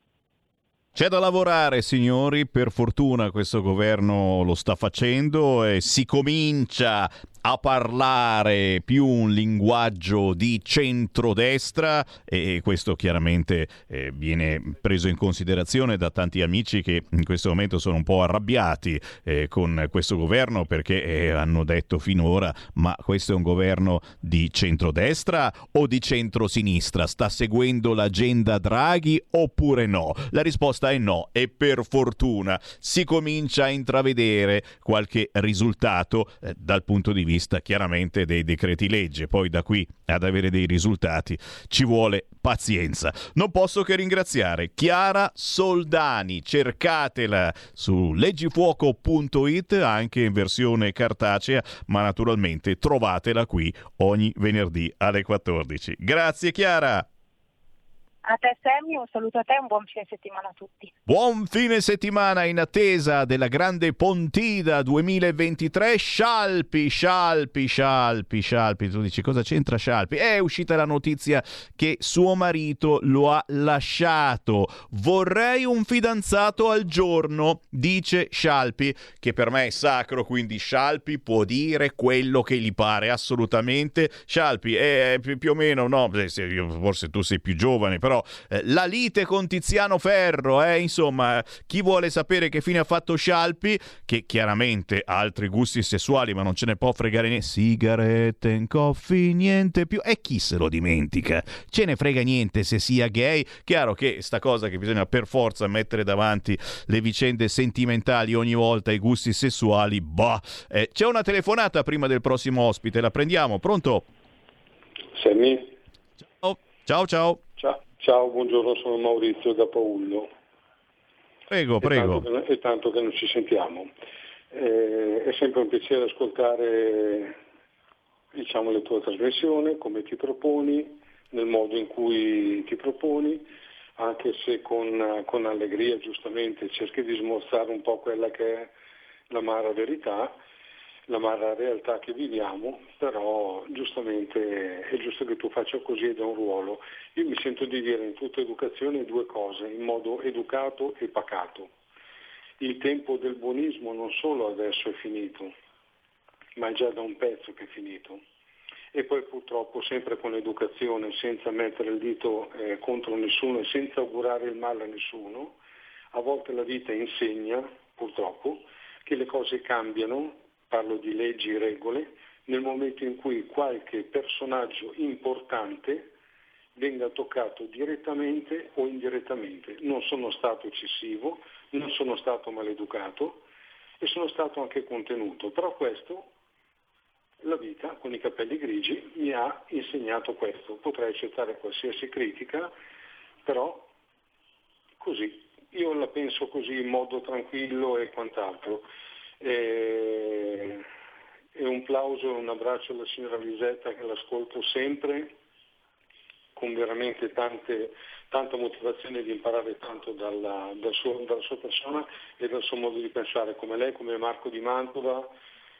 C'è da lavorare, signori, per fortuna questo governo lo sta facendo e si comincia a parlare più un linguaggio di centrodestra e questo chiaramente eh, viene preso in considerazione da tanti amici che in questo momento sono un po' arrabbiati eh, con questo governo perché eh, hanno detto finora ma questo è un governo di centrodestra o di centrosinistra? Sta seguendo l'agenda Draghi oppure no? La risposta è no e per fortuna si comincia a intravedere qualche risultato eh, dal punto di vista vista chiaramente dei decreti legge. Poi da qui ad avere dei risultati ci vuole pazienza. Non posso che ringraziare Chiara Soldani, cercatela su leggifuoco.it anche in versione cartacea, ma naturalmente trovatela qui ogni venerdì alle 14. Grazie Chiara! A te Sammy, un saluto a te e un buon fine settimana a tutti. Buon fine settimana in attesa della grande Pontida 2023. Scialpi, Scialpi, Scialpi, Scialpi. Tu dici cosa c'entra Scialpi? È uscita la notizia che suo marito lo ha lasciato. Vorrei un fidanzato al giorno, dice Scialpi, che per me è sacro, quindi Scialpi può dire quello che gli pare, assolutamente. Scialpi è più o meno, no, forse tu sei più giovane, però eh, la lite con Tiziano Ferro, eh, insomma, chi vuole sapere che fine ha fatto Scialpi, che chiaramente ha altri gusti sessuali, ma non ce ne può fregare niente, sigarette in coffee, niente più, e chi se lo dimentica? Ce ne frega niente se sia gay, chiaro che sta cosa che bisogna per forza mettere davanti le vicende sentimentali ogni volta, i gusti sessuali, bah, eh, c'è una telefonata prima del prossimo ospite, la prendiamo, pronto? Sammy? Ciao, ciao, ciao. Ciao. Buongiorno, sono Maurizio da Paullo. Prego, prego. È tanto, che, è tanto che non ci sentiamo. Eh, è sempre un piacere ascoltare diciamo, la tua trasmissione, come ti proponi, nel modo in cui ti proponi, anche se con, con allegria giustamente cerchi di smorzare un po' quella che è l'amara verità l'amara realtà che viviamo, però giustamente è giusto che tu faccia così ed è un ruolo. Io mi sento di dire in tutta educazione due cose, in modo educato e pacato. Il tempo del buonismo non solo adesso è finito, ma è già da un pezzo che è finito. E poi purtroppo sempre con l'educazione, senza mettere il dito eh, contro nessuno e senza augurare il male a nessuno, a volte la vita insegna, purtroppo, che le cose cambiano parlo di leggi e regole, nel momento in cui qualche personaggio importante venga toccato direttamente o indirettamente. Non sono stato eccessivo, non sono stato maleducato e sono stato anche contenuto, però questo la vita con i capelli grigi mi ha insegnato questo. Potrei accettare qualsiasi critica, però così. Io la penso così in modo tranquillo e quant'altro. E, e un plauso e un abbraccio alla signora Lisetta che l'ascolto sempre con veramente tante, tanta motivazione di imparare tanto dalla, dal suo, dalla sua persona e dal suo modo di pensare, come lei, come Marco di Mantova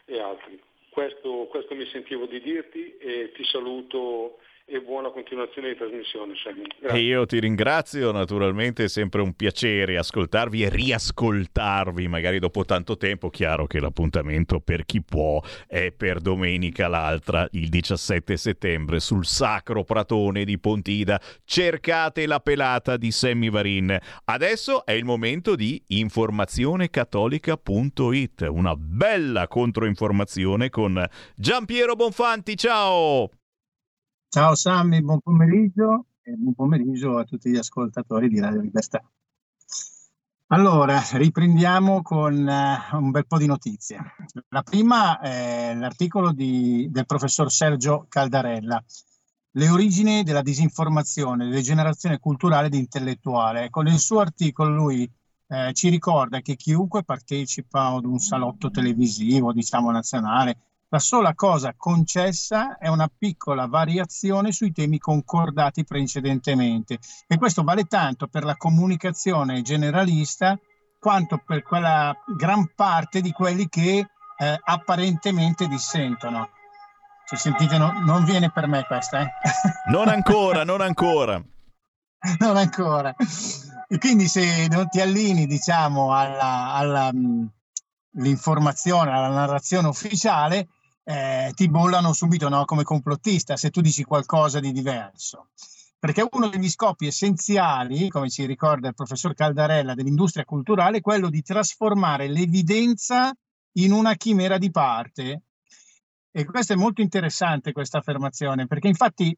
e altri. Questo, questo mi sentivo di dirti e ti saluto e buona continuazione di trasmissione. E io ti ringrazio, naturalmente è sempre un piacere ascoltarvi e riascoltarvi, magari dopo tanto tempo. Chiaro che l'appuntamento per chi può è per domenica l'altra, il 17 settembre, sul Sacro Pratone di Pontida. Cercate la pelata di Sammy Varin. Adesso è il momento di informazionecattolica.it, una bella controinformazione con Giampiero Bonfanti. Ciao! Ciao Sammy, buon pomeriggio e buon pomeriggio a tutti gli ascoltatori di Radio Libertà. Allora, riprendiamo con uh, un bel po' di notizie. La prima è l'articolo di, del professor Sergio Caldarella, Le origini della disinformazione, degenerazione culturale ed intellettuale. Con il suo articolo lui eh, ci ricorda che chiunque partecipa ad un salotto televisivo, diciamo nazionale, la sola cosa concessa è una piccola variazione sui temi concordati precedentemente e questo vale tanto per la comunicazione generalista quanto per quella gran parte di quelli che eh, apparentemente dissentono. Se sentite, no, non viene per me questa. Eh? Non ancora, non ancora. non ancora. E quindi se non ti allini, diciamo, alla, alla, l'informazione, alla narrazione ufficiale, eh, ti bollano subito no? come complottista se tu dici qualcosa di diverso. Perché uno degli scopi essenziali, come ci ricorda il professor Caldarella, dell'industria culturale è quello di trasformare l'evidenza in una chimera di parte. E questo è molto interessante, questa affermazione, perché infatti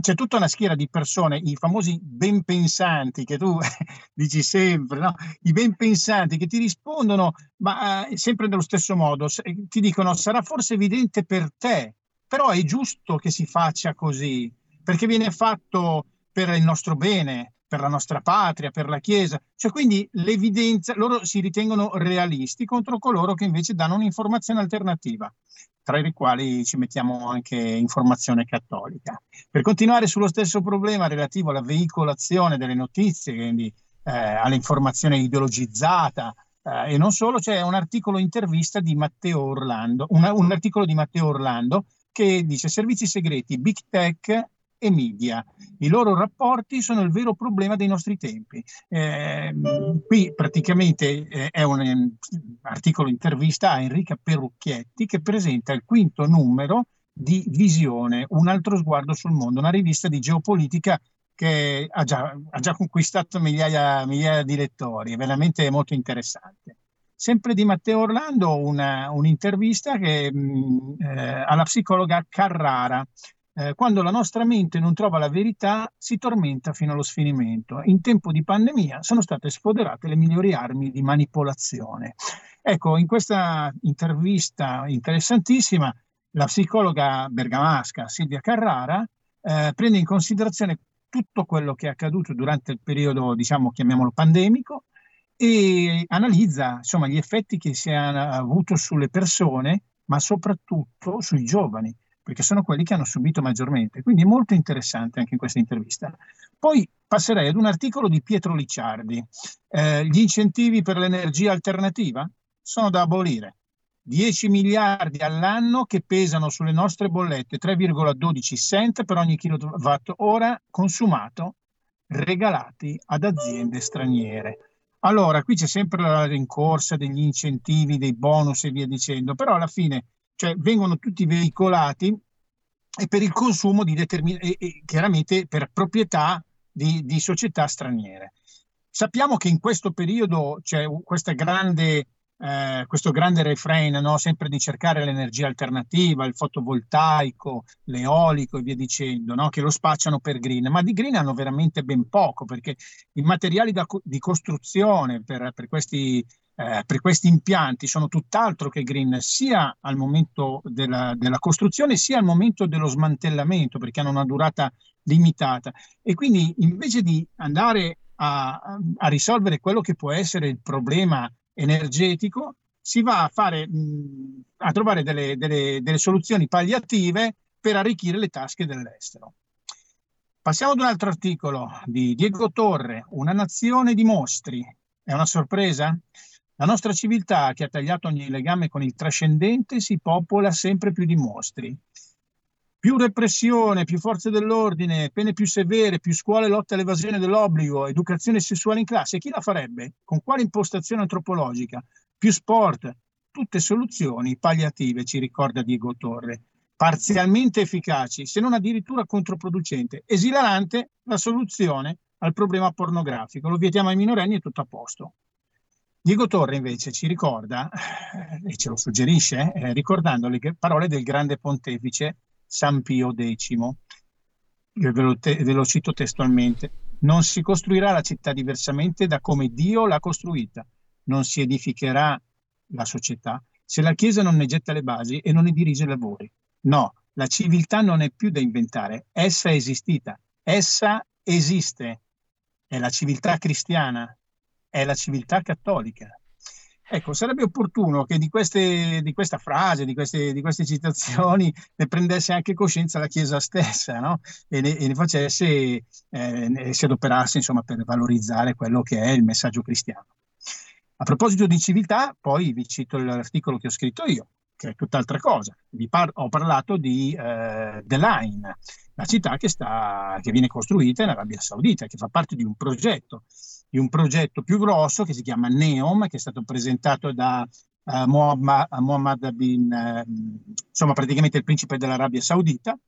c'è tutta una schiera di persone, i famosi ben pensanti che tu dici sempre, no? i ben pensanti che ti rispondono, ma eh, sempre nello stesso modo, ti dicono sarà forse evidente per te, però è giusto che si faccia così, perché viene fatto per il nostro bene, per la nostra patria, per la Chiesa. Cioè, quindi l'evidenza, loro si ritengono realisti contro coloro che invece danno un'informazione alternativa, tra i quali ci mettiamo anche informazione cattolica. Per continuare sullo stesso problema relativo alla veicolazione delle notizie, quindi eh, all'informazione ideologizzata, eh, e non solo, c'è un articolo intervista di Matteo Orlando, una, un articolo di Matteo Orlando che dice servizi segreti, big tech e media. I loro rapporti sono il vero problema dei nostri tempi. Eh, qui praticamente eh, è un um, articolo intervista a Enrica Perucchietti che presenta il quinto numero di Visione, un altro sguardo sul mondo, una rivista di geopolitica che ha già, ha già conquistato migliaia, migliaia, di lettori, è veramente molto interessante. Sempre di Matteo Orlando, una, un'intervista che, mh, mm, eh, alla psicologa Carrara, eh, quando la nostra mente non trova la verità, si tormenta fino allo sfinimento. In tempo di pandemia sono state sfoderate le migliori armi di manipolazione. Ecco, in questa intervista interessantissima, la psicologa bergamasca Silvia Carrara eh, prende in considerazione tutto quello che è accaduto durante il periodo, diciamo, chiamiamolo pandemico, e analizza insomma, gli effetti che si hanno avuto sulle persone, ma soprattutto sui giovani perché sono quelli che hanno subito maggiormente. Quindi molto interessante anche in questa intervista. Poi passerei ad un articolo di Pietro Licciardi. Eh, gli incentivi per l'energia alternativa sono da abolire. 10 miliardi all'anno che pesano sulle nostre bollette, 3,12 cent per ogni kilowatt ora consumato, regalati ad aziende straniere. Allora, qui c'è sempre la rincorsa degli incentivi, dei bonus e via dicendo, però alla fine cioè vengono tutti veicolati e per il consumo di determinati, chiaramente per proprietà di, di, società straniere. Sappiamo che in questo periodo c'è grande, eh, questo grande refrain, no? sempre di cercare l'energia alternativa, il fotovoltaico, l'eolico e via dicendo, no? che lo spacciano per green, ma di green hanno veramente ben poco perché i materiali da, di costruzione per, per questi eh, per questi impianti sono tutt'altro che green sia al momento della, della, costruzione sia al momento dello smantellamento perché hanno una durata limitata e quindi invece di andare a, a risolvere quello che può essere il problema energetico si va a, fare, mh, a trovare delle, delle, delle soluzioni palliative per arricchire le tasche dell'estero. Passiamo ad un altro articolo di Diego Torre, Una nazione di mostri. È una sorpresa? La nostra civiltà, che ha tagliato ogni legame con il trascendente, si popola sempre più di mostri. Più repressione, più forze dell'ordine, pene più severe, più scuole lotta all'evasione dell'obbligo, educazione sessuale in classe. Chi la farebbe? Con quale impostazione antropologica? Più sport, tutte soluzioni palliative, ci ricorda Diego Torre, parzialmente efficaci, se non addirittura controproducente. Esilarante la soluzione al problema pornografico. Lo vietiamo ai minorenni e tutto a posto. Diego Torre invece ci ricorda, e ce lo suggerisce, eh, ricordando le parole del grande pontefice San Pio X. Ve lo, te, ve lo cito testualmente. Non si costruirà la città diversamente da come Dio l'ha costruita. Non si edificherà la società se la Chiesa non ne getta le basi e non ne dirige i lavori. No, la civiltà non è più da inventare, essa è esistita, essa esiste. È la civiltà cristiana, è la civiltà cattolica. Ecco, sarebbe opportuno che di, queste, di questa frase, di queste, di queste, citazioni, ne prendesse anche coscienza la Chiesa stessa no? e, ne, e, ne, facesse, eh, ne, si adoperasse insomma, per valorizzare quello che è il messaggio cristiano. A proposito di civiltà, poi vi cito l'articolo che ho scritto io, che è tutt'altra cosa. Par- ho parlato di eh, The Line, la città che, sta, che viene costruita in Arabia Saudita, che fa parte di un progetto di un progetto più grosso che si chiama NEOM, che è stato presentato da uh, Muhammad, Muhammad, bin, uh, insomma praticamente il principe dell'Arabia Saudita,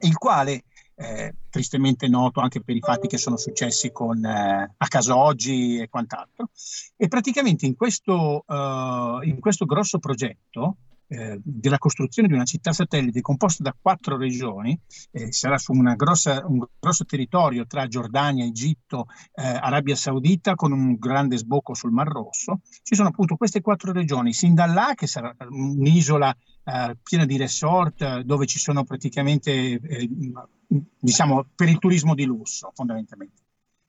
il quale eh, tristemente noto anche per i fatti che sono successi con eh, a caso oggi e quant'altro. E praticamente in questo, uh, in questo grosso progetto eh, della costruzione di una città satellite composta da quattro regioni, eh, sarà su grossa, un grosso territorio tra Giordania, Egitto, eh, Arabia Saudita con un grande sbocco sul Mar Rosso. Ci sono appunto queste quattro regioni, Sindallah che sarà un'isola eh, piena di resort eh, dove ci sono praticamente, eh, diciamo, per il turismo di lusso fondamentalmente.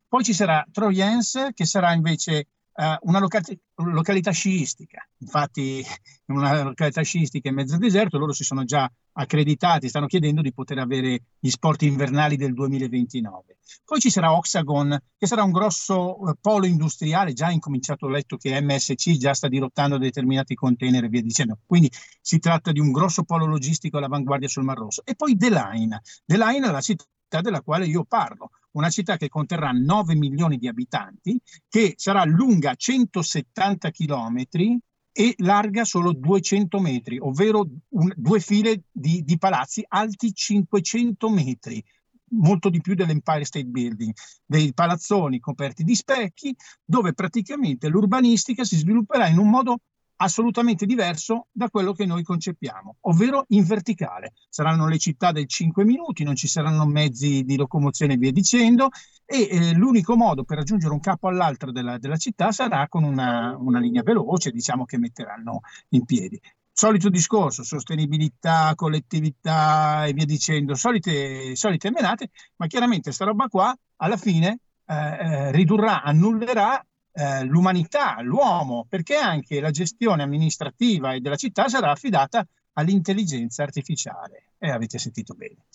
Poi ci sarà Troyens che sarà invece uh, una località, località sciistica. Infatti, in una località sciistica in mezzo al deserto, loro si sono già accreditati, stanno chiedendo di poter avere gli sport invernali del 2029. Poi ci sarà Oxagon, che sarà un grosso uh, polo industriale, già incominciato, ho letto che MSC già sta dirottando determinati container e via dicendo. Quindi si tratta di un grosso polo logistico all'avanguardia sul Mar Rosso. E poi. The Line è la città della quale io parlo, una città che conterrà 9 milioni di abitanti, che sarà lunga 170 chilometri e larga solo 200 metri, ovvero un, due file di, di palazzi alti 500 metri, molto di più dell'Empire State Building, dei palazzoni coperti di specchi, dove praticamente l'urbanistica si svilupperà in un modo assolutamente diverso da quello che noi concepiamo, ovvero in verticale. Saranno le città del 5 minuti, non ci saranno mezzi di locomozione e via dicendo, e eh, l'unico modo per raggiungere un capo all'altro della, della città sarà con una, una linea veloce, diciamo, che metteranno in piedi solito discorso, sostenibilità, collettività e via dicendo, solite, solite menate, ma chiaramente questa roba qua alla fine eh, eh ridurrà, annullerà eh, l'umanità, l'uomo, perché anche la gestione amministrativa e della città sarà affidata all'intelligenza artificiale. E avete sentito bene.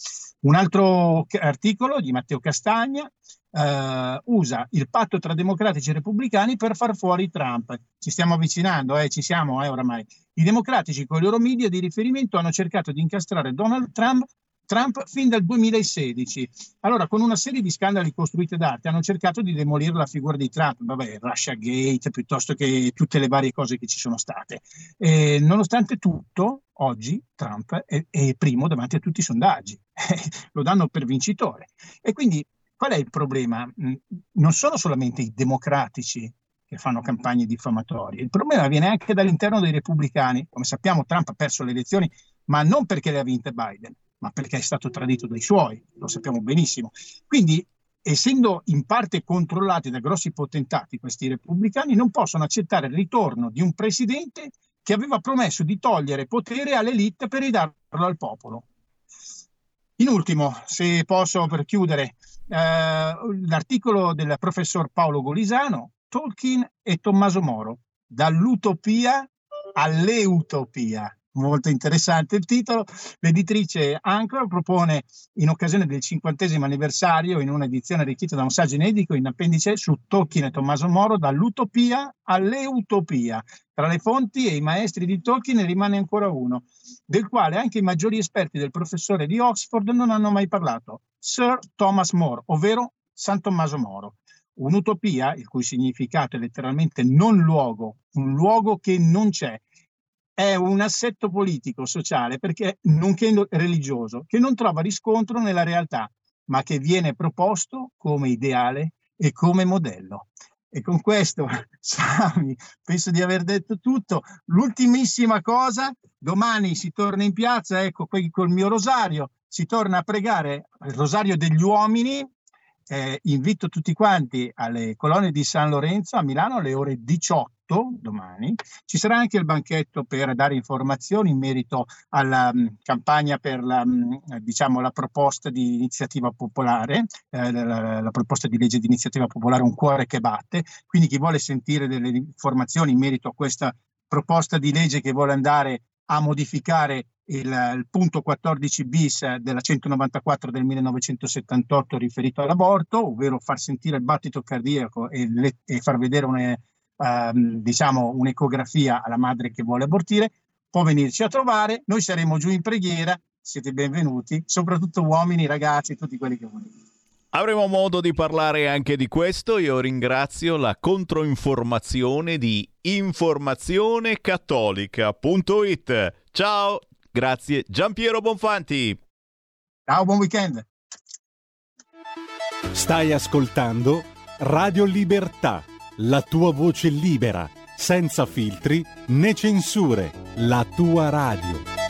Un altro articolo di Matteo Castagna eh, usa il patto tra democratici e repubblicani per far fuori Trump. Ci stiamo avvicinando, eh, ci siamo eh, oramai. I democratici con i loro media di riferimento hanno cercato di incastrare Donald Trump Trump fin dal 2016. Allora, con una serie di scandali costruiti d'arte, hanno cercato di demolire la figura di Trump, vabbè, Russia Gate, piuttosto che tutte le varie cose che ci sono state. E, nonostante tutto, oggi Trump è, è primo davanti a tutti i sondaggi, lo danno per vincitore. E quindi qual è il problema? Mm, non sono solamente i democratici che fanno campagne diffamatorie, il problema viene anche dall'interno dei repubblicani. Come sappiamo, Trump ha perso le elezioni, ma non perché le ha vinte Biden, ma perché è stato tradito dai suoi, lo sappiamo benissimo. Quindi, essendo in parte controllati da grossi potentati, questi repubblicani non possono accettare il ritorno di un presidente che aveva promesso di togliere potere all'elite per ridarlo al popolo. In ultimo, se posso per chiudere, eh, l'articolo del professor Paolo Golisano, Tolkien e Tommaso Moro, dall'utopia all'eutopia molto interessante il titolo. L'editrice Ancora propone, in occasione del cinquantesimo anniversario, in un'edizione arricchita da un saggio inedito in appendice su Tolkien e Tommaso Moro, dall'utopia all'eutopia. Tra le fonti e i maestri di Tolkien ne rimane ancora uno, del quale anche i maggiori esperti del professore di Oxford non hanno mai parlato, Sir Thomas More, ovvero San Tommaso Moro. Un'utopia, il cui significato è letteralmente non luogo, un luogo che non c'è, è un assetto politico, sociale, perché, nonché religioso, che non trova riscontro nella realtà, ma che viene proposto come ideale e come modello. E con questo, Sami, penso di aver detto tutto. L'ultimissima cosa, domani si torna in piazza, ecco qui col mio rosario, si torna a pregare il rosario degli uomini. Eh, invito tutti quanti alle colonne di San Lorenzo a Milano alle ore 18 domani, ci sarà anche il banchetto per dare informazioni in merito alla mh, campagna per la, mh, diciamo, la proposta di iniziativa popolare, eh, la, la, proposta di legge di iniziativa popolare Un cuore che batte. Quindi chi vuole sentire delle informazioni in merito a questa proposta di legge che vuole andare a modificare il, il, punto 14 bis della 194 del 1978 riferito all'aborto, ovvero far sentire il battito cardiaco e, le, e far vedere una, ehm, diciamo un'ecografia alla madre che vuole abortire, può venirci a trovare, noi saremo giù in preghiera, siete benvenuti, soprattutto uomini, ragazzi, tutti quelli che volete. Avremo modo di parlare anche di questo. Io ringrazio la controinformazione di informazionecattolica.it. Ciao, grazie Giampiero Bonfanti. Ciao, buon weekend. Stai ascoltando Radio Libertà la tua voce libera, senza filtri né censure, la tua radio.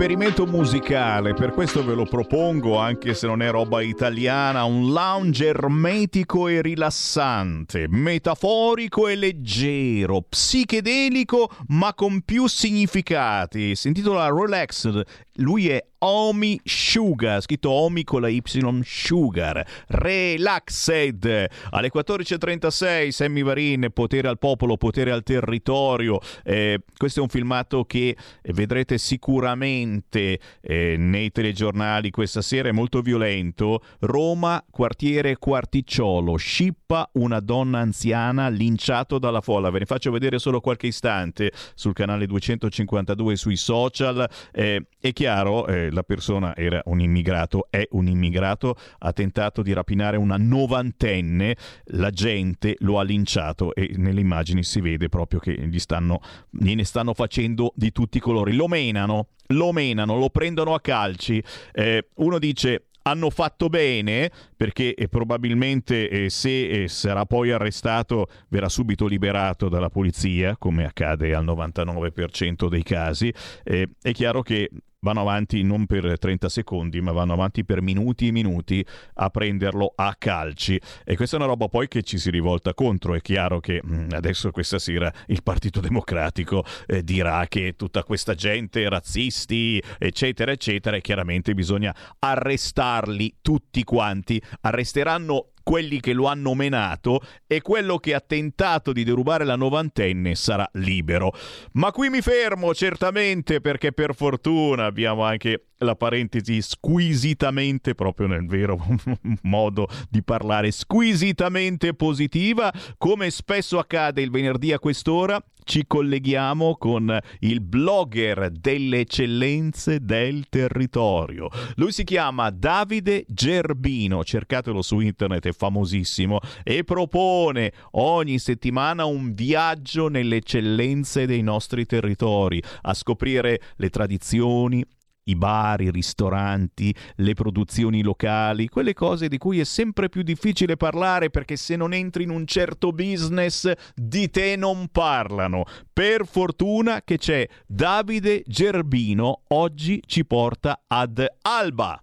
Esperimento musicale, per questo ve lo propongo, anche se non è roba italiana, un lounge ermetico e rilassante, metaforico e leggero, psichedelico ma con più significati. Si intitola Relaxed, lui è Omi Sugar, scritto Omi con la Y Sugar. Relaxed. Alle 14.36 Sammy Varin, potere al popolo, potere al territorio. Eh, questo è un filmato che vedrete sicuramente eh, nei telegiornali questa sera, è molto violento. Roma, quartiere Quarticciolo, scippa una donna anziana linciato dalla folla. Ve ne faccio vedere solo qualche istante sul canale 252 sui social. Eh, è chiaro, eh, la persona era un immigrato, è un immigrato, ha tentato di rapinare una novantenne, la gente lo ha linciato e nelle immagini si vede proprio che gli stanno, gliene stanno facendo di tutti i colori. Lo menano, lo menano, lo prendono a calci. Eh, uno dice hanno fatto bene perché eh, probabilmente eh, se eh, sarà poi arrestato verrà subito liberato dalla polizia, come accade al 99% dei casi. Eh, è chiaro che vanno avanti non per 30 secondi, ma vanno avanti per minuti e minuti a prenderlo a calci. E questa è una roba poi che ci si rivolta contro. È chiaro che mm, adesso questa sera il Partito Democratico eh, dirà che tutta questa gente, razzisti, eccetera, eccetera, e chiaramente bisogna arrestarli tutti quanti. Arresteranno quelli che lo hanno menato e quello che ha tentato di derubare la novantenne sarà libero. Ma qui mi fermo certamente perché per fortuna abbiamo anche la parentesi squisitamente, proprio nel vero modo di parlare, squisitamente positiva, come spesso accade il venerdì a quest'ora, ci colleghiamo con il blogger delle eccellenze del territorio. Lui si chiama Davide Gerbino, cercatelo su internet, è famosissimo, e propone ogni settimana un viaggio nelle eccellenze dei nostri territori, a scoprire le tradizioni, i bar, i ristoranti, le produzioni locali, quelle cose di cui è sempre più difficile parlare perché se non entri in un certo business di te non parlano. Per fortuna che c'è Davide Gerbino, oggi ci porta ad Alba.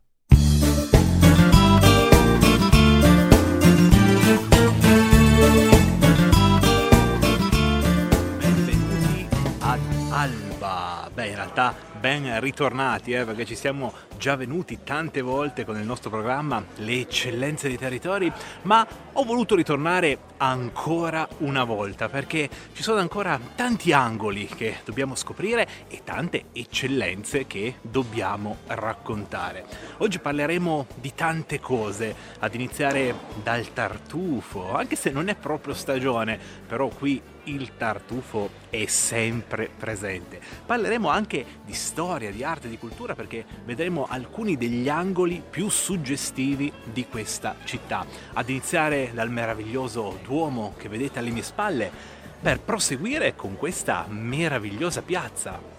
Benvenuti ad Alba. Beh, in realtà ben ritornati, eh, perché ci siamo già venuti tante volte con il nostro programma Le eccellenze dei territori, ma ho voluto ritornare ancora una volta perché ci sono ancora tanti angoli che dobbiamo scoprire e tante eccellenze che dobbiamo raccontare. Oggi parleremo di tante cose, ad iniziare dal tartufo, anche se non è proprio stagione, però qui il tartufo è sempre presente. Parleremo anche di storia, di arte, di cultura perché vedremo alcuni degli angoli più suggestivi di questa città, ad iniziare dal meraviglioso Duomo che vedete alle mie spalle, per proseguire con questa meravigliosa piazza.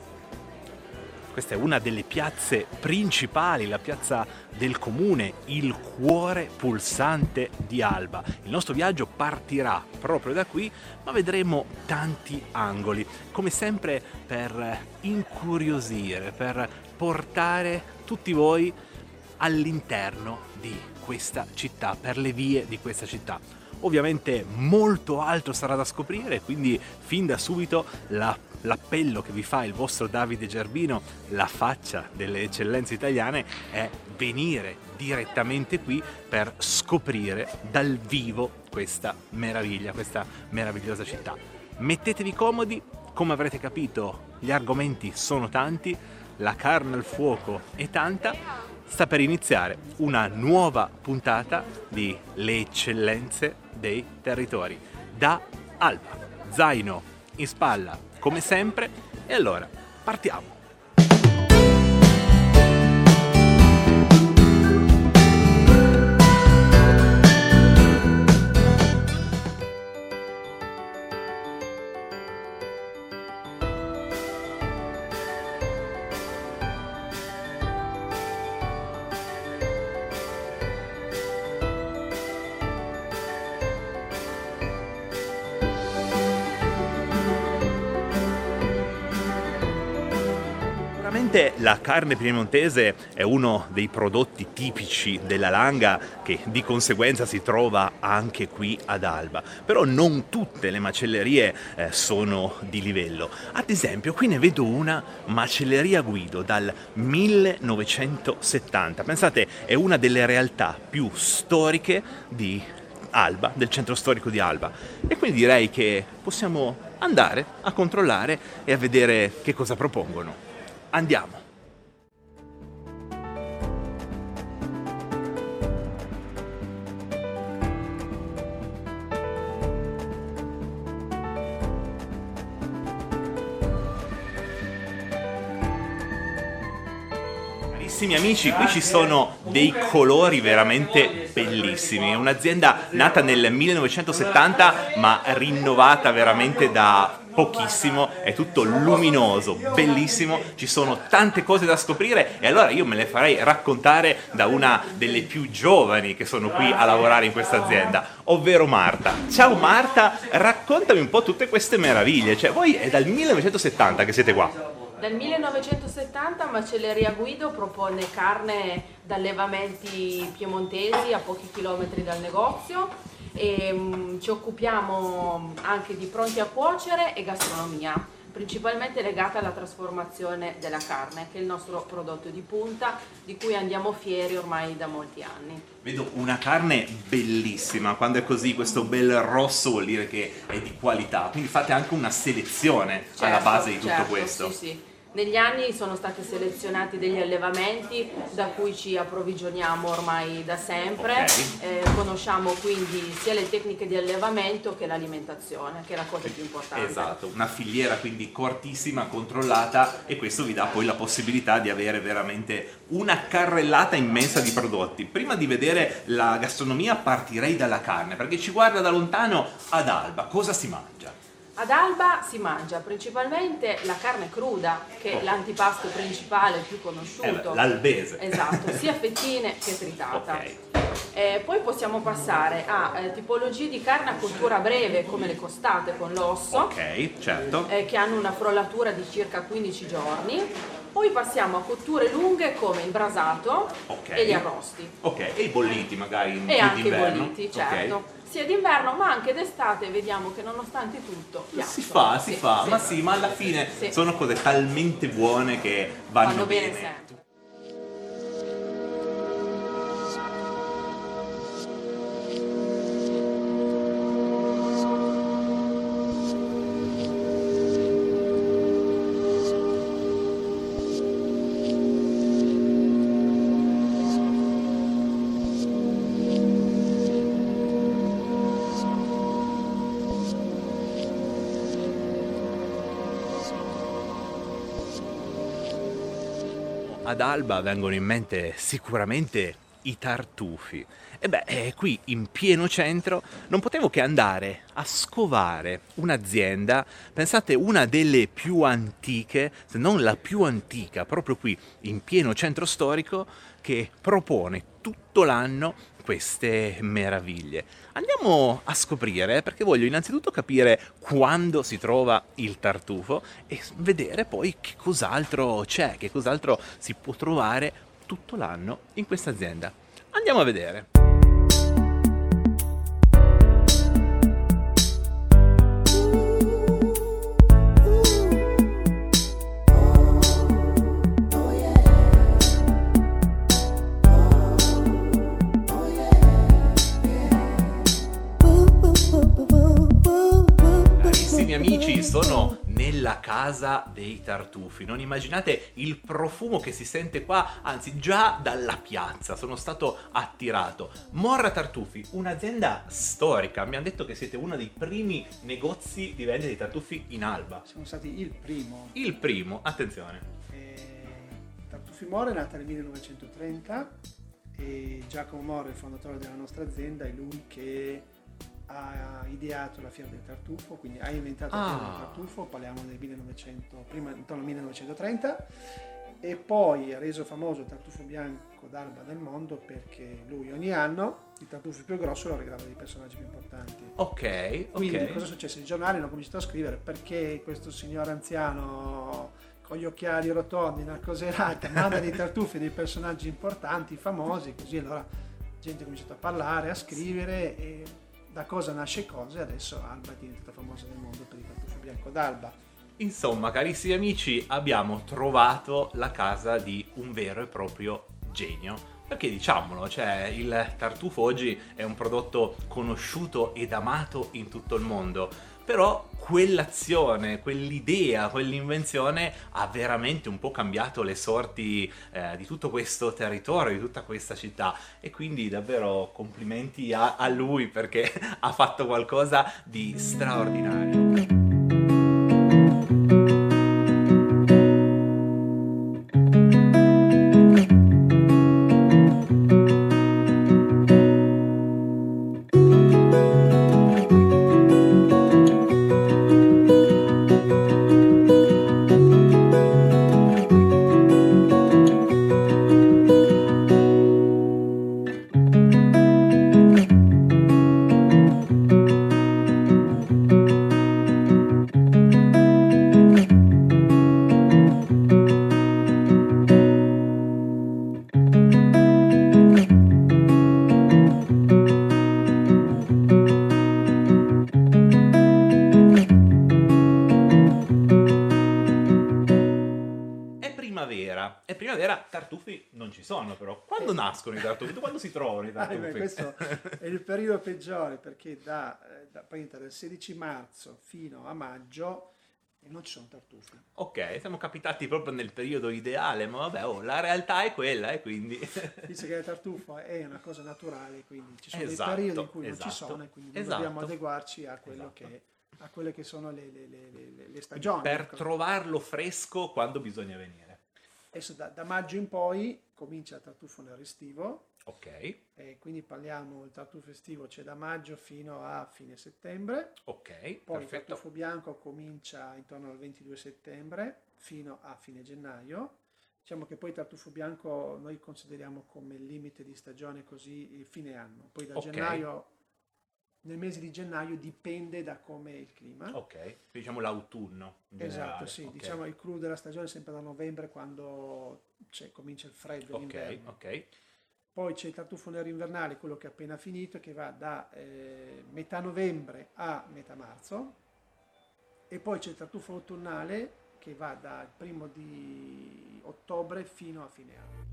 Questa è una delle piazze principali, la piazza del comune, il cuore pulsante di Alba. Il nostro viaggio partirà proprio da qui, ma vedremo tanti angoli, come sempre per incuriosire, per portare tutti voi all'interno di questa città, per le vie di questa città. Ovviamente molto altro sarà da scoprire, quindi fin da subito la, l'appello che vi fa il vostro Davide Gerbino, la faccia delle eccellenze italiane, è venire direttamente qui per scoprire dal vivo questa meraviglia, questa meravigliosa città. Mettetevi comodi, come avrete capito gli argomenti sono tanti, la carne al fuoco è tanta, sta per iniziare una nuova puntata di Le eccellenze dei territori. Da Alba, zaino in spalla come sempre e allora partiamo. Sicuramente la carne piemontese è uno dei prodotti tipici della Langa che di conseguenza si trova anche qui ad Alba, però non tutte le macellerie eh, sono di livello. Ad esempio qui ne vedo una macelleria Guido dal 1970, pensate è una delle realtà più storiche di Alba, del centro storico di Alba e quindi direi che possiamo andare a controllare e a vedere che cosa propongono. Andiamo. Carissimi amici, qui ci sono dei colori veramente bellissimi. È un'azienda nata nel 1970 ma rinnovata veramente da pochissimo, è tutto luminoso, bellissimo, ci sono tante cose da scoprire e allora io me le farei raccontare da una delle più giovani che sono qui a lavorare in questa azienda, ovvero Marta. Ciao Marta, raccontami un po' tutte queste meraviglie, cioè voi è dal 1970 che siete qua. Dal 1970 Macelleria Guido propone carne da allevamenti piemontesi a pochi chilometri dal negozio e mm, ci occupiamo anche di pronti a cuocere e gastronomia, principalmente legata alla trasformazione della carne, che è il nostro prodotto di punta, di cui andiamo fieri ormai da molti anni. Vedo una carne bellissima, quando è così questo bel rosso vuol dire che è di qualità, quindi fate anche una selezione alla Certo, base di tutto certo, questo. Sì, sì. Negli anni sono stati selezionati degli allevamenti da cui ci approvvigioniamo ormai da sempre, Ok. Eh, conosciamo quindi sia le tecniche di allevamento che l'alimentazione, che è la cosa più importante. Esatto, una filiera quindi cortissima, controllata e questo vi dà poi la possibilità di avere veramente una carrellata immensa di prodotti. Prima di vedere la gastronomia partirei dalla carne perché ci guarda da lontano ad Alba, cosa si mangia? Ad Alba si mangia principalmente la carne cruda, che è Oh. l'antipasto principale più conosciuto. Eh, l'albese. Esatto, sia fettine che tritata. Ok. Eh, poi possiamo passare a eh, tipologie di carne a cottura breve, come le costate con l'osso, Ok, certo. eh, che hanno una frollatura di circa 15 giorni. Poi passiamo a cotture lunghe come il brasato Ok. e gli arrosti. Ok, e i bolliti magari in E anche i bolliti, certo. Sia d'inverno ma anche d'estate vediamo che nonostante tutto piacciono. Si fa, si Sì, fa, sì. ma sì, ma alla fine sono cose talmente buone che vanno, Vanno bene bene. Ad Alba vengono in mente sicuramente i tartufi. E beh, eh, qui in pieno centro non potevo che andare a scovare un'azienda, pensate una delle più antiche, se non la più antica, proprio qui in pieno centro storico, che propone tutto l'anno queste meraviglie. Andiamo a scoprire perché voglio innanzitutto capire quando si trova il tartufo e vedere poi che cos'altro c'è, che cos'altro si può trovare tutto l'anno in questa azienda. Andiamo a vedere. Nella casa dei tartufi. Non immaginate il profumo che si sente qua, anzi già dalla piazza sono stato attirato. Morra Tartufi, un'azienda storica. Mi hanno detto che siete uno dei primi negozi di vendita di tartufi in Alba. Siamo stati il primo. Il primo, attenzione. Tartufi Moro è nata nel 1930 e Giacomo Moro, il fondatore della nostra azienda, è lui che ha ideato la fiera del tartufo, quindi ha inventato la fiera Ah. del tartufo, parliamo del 1900, prima intorno al 1930 e poi ha reso famoso il tartufo bianco d'alba del mondo perché lui ogni anno il tartufo più grosso lo regalava dei personaggi più importanti. Ok, Quindi ok. cosa è successo? I giornali hanno cominciato a scrivere perché questo signore anziano con gli occhiali rotondi, narcoserata, manda dei tartufi dei personaggi importanti, famosi, così allora la gente ha cominciato a parlare, a scrivere e da cosa nasce cosa e adesso Alba è diventata famosa nel mondo per il tartufo bianco d'Alba. Insomma, carissimi amici, abbiamo trovato la casa di un vero e proprio genio. Perché diciamolo, cioè il tartufo oggi è un prodotto conosciuto ed amato in tutto il mondo, però quell'azione, quell'idea, quell'invenzione ha veramente un po' cambiato le sorti eh, di tutto questo territorio, di tutta questa città e quindi davvero complimenti a, a lui perché ha fatto qualcosa di straordinario. è il periodo peggiore perché da, eh, da, dal 16 marzo fino a maggio non ci sono tartufi. Ok, siamo capitati proprio nel periodo ideale, ma vabbè, oh, la realtà è quella e quindi... Dice che il tartufo è una cosa naturale, quindi ci sono Esatto, dei periodi in cui non esatto, ci sono e quindi esatto. dobbiamo adeguarci a, quello che, a quelle che sono le, le- le- le- le stagioni. per ecco. trovarlo fresco quando bisogna venire. Adesso da, da maggio in poi comincia il tartufo nero estivo, Ok, e quindi parliamo, il tartufo estivo c'è da maggio fino a fine settembre. ok, Poi il perfetto. tartufo bianco comincia intorno al 22 settembre fino a fine gennaio. Diciamo che poi il tartufo bianco noi consideriamo come limite di stagione così il fine anno. Poi da Ok. gennaio, nel mese di gennaio dipende da come è il clima. Ok, diciamo l'autunno. Esatto, generale, sì, ok. diciamo il clou della stagione è sempre da novembre quando comincia il freddo, Ok, ok. Poi c'è il tartufo nero invernale, quello che è appena finito, che va da eh, metà novembre a metà marzo. E poi c'è il tartufo autunnale che va dal primo di ottobre fino a fine anno.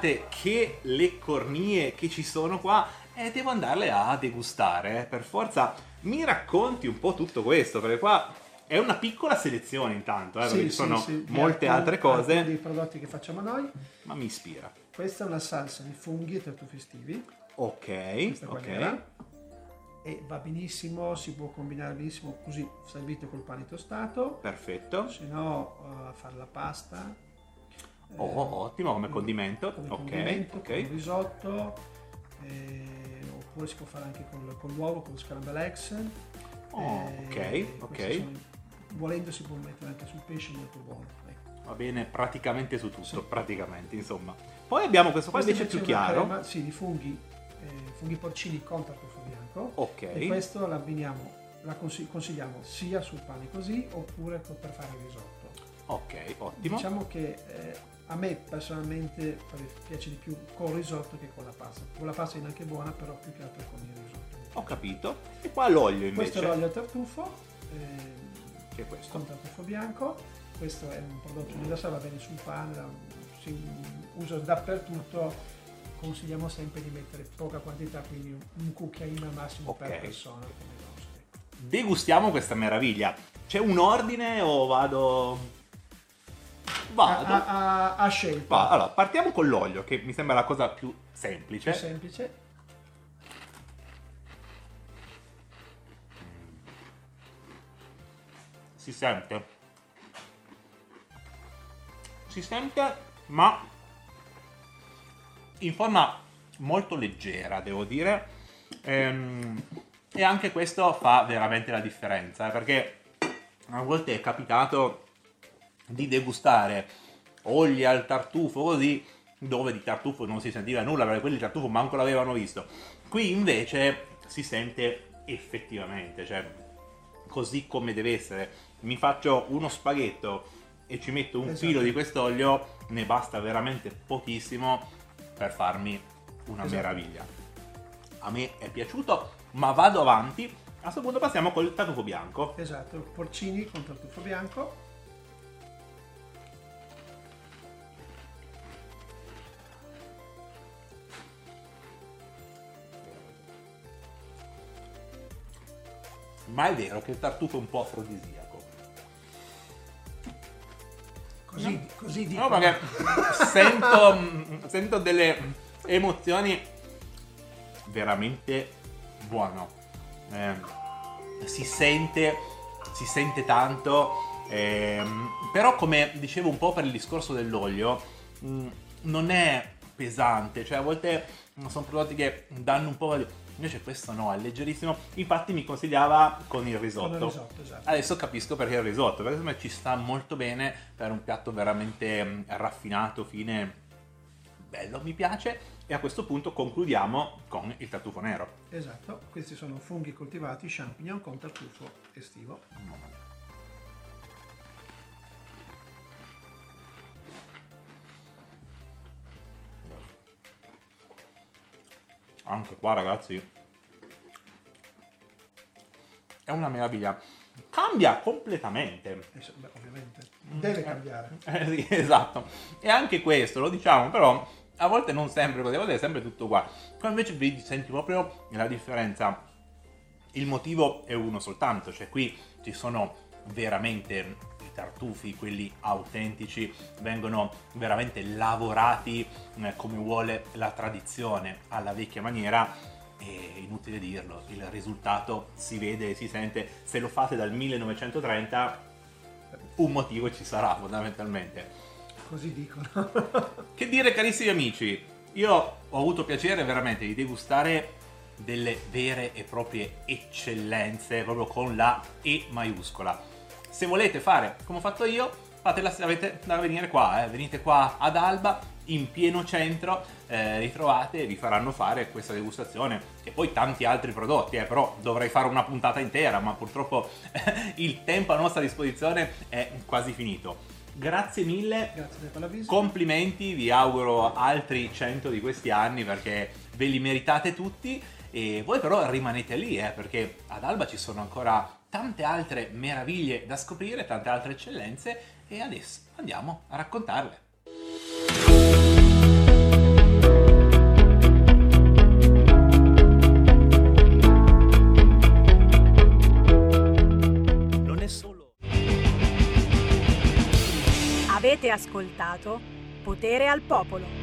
Guardate che le cornie che ci sono qua e devo andarle a degustare. eh. Per forza mi racconti un po' tutto questo, perché qua è una piccola selezione intanto, eh, perché Sì, ci sì, sono sì, di molte altre cose, dei prodotti che facciamo noi. ma mi ispira. Questa è una salsa di funghi e tartufi estivi. Ok, ok. E va benissimo, si può combinare benissimo così servito col pane tostato. Perfetto. Se no, eh, a fare la pasta. Oh, ottimo come condimento. come ok, condimento, ok. con risotto, eh, oppure si può fare anche con, con l'uovo, con lo scramble eggs. Oh, Eh, ok, ok. sono- volendo si può mettere anche sul pesce molto buono. ecco. Va bene praticamente su tutto, praticamente, insomma. Poi abbiamo questo qua invece più chiaro. crema, sì, di funghi, eh, funghi porcini con tartufo bianco. Ok. E questo l'abbiniamo, la consi- consigliamo sia sul pane così oppure per fare il risotto. Ok, ottimo. Diciamo che eh, a me personalmente piace di più col risotto che con la pasta. Con la pasta è anche buona, però più che altro con il risotto. Ho capito. E qua l'olio invece. Questo è l'olio tartufo, ehm, Che è questo? con tartufo bianco. Questo è un prodotto universale, va bene sul pane, da- si usa dappertutto. Consigliamo sempre di mettere poca quantità, quindi un- cucchiaino al massimo per Ok. persona. come. Degustiamo questa meraviglia. C'è un ordine o vado... Vado. A, a- a scelta. Va, allora, partiamo con l'olio, che mi sembra la cosa più semplice. Più semplice. Si sente. Si sente, ma in forma molto leggera, devo dire. Ehm, e anche questo fa veramente la differenza, eh, perché a volte è capitato di degustare olio al tartufo così, dove di tartufo non si sentiva nulla, perché quelli di tartufo manco l'avevano visto. Qui invece si sente effettivamente, cioè così come deve essere. Mi faccio uno spaghetto e ci metto un Esatto. filo di quest'olio, ne basta veramente pochissimo per farmi una Esatto. meraviglia. A me è piaciuto, ma vado avanti. A questo punto passiamo col tartufo bianco. Esatto, porcini con tartufo bianco. Ma è vero che il tartufo è un po' afrodisiaco. Così, così No, dicono. perché sento, sento delle emozioni veramente buono. Eh, si sente, si sente tanto. ehm, però come dicevo un po' per il discorso dell'olio, mm, non è pesante, cioè a volte sono prodotti che danno un po' di... Invece questo no, è leggerissimo. Infatti mi consigliava con il risotto. Con il risotto, esatto. Adesso capisco perché il risotto, perché secondo me ci sta molto bene per un piatto veramente mm, raffinato, fine, bello, mi piace. E a questo punto concludiamo con il tartufo nero. Esatto, questi sono funghi coltivati, champignon con tartufo estivo. Anche qua ragazzi è una meraviglia. Cambia completamente. Eh, beh, ovviamente. Deve cambiare. Eh, sì, esatto. E anche questo, lo diciamo, però a volte non sempre così, a volte è sempre tutto qua. Qua invece vedi, senti proprio la differenza. Il motivo è uno soltanto, cioè qui ci sono veramente i tartufi, quelli autentici, vengono veramente lavorati eh, come vuole la tradizione, alla vecchia maniera e inutile dirlo, il risultato si vede e si sente, se lo fate dal 1930 un motivo ci sarà fondamentalmente. Così dicono. che dire carissimi amici, io ho avuto piacere veramente di degustare delle vere e proprie eccellenze, proprio con la E maiuscola. Se volete fare come ho fatto io, fatela, avete da venire qua, eh. venite qua ad Alba, in pieno centro eh, ritrovate e vi faranno fare questa degustazione e poi tanti altri prodotti eh, però dovrei fare una puntata intera ma purtroppo il tempo a nostra disposizione è quasi finito. Grazie mille. Grazie complimenti vi auguro altri 100 di questi anni perché ve li meritate tutti e voi però rimanete lì eh, perché ad Alba ci sono ancora tante altre meraviglie da scoprire tante altre eccellenze e adesso andiamo a raccontarle Avete ascoltato Potere al Popolo.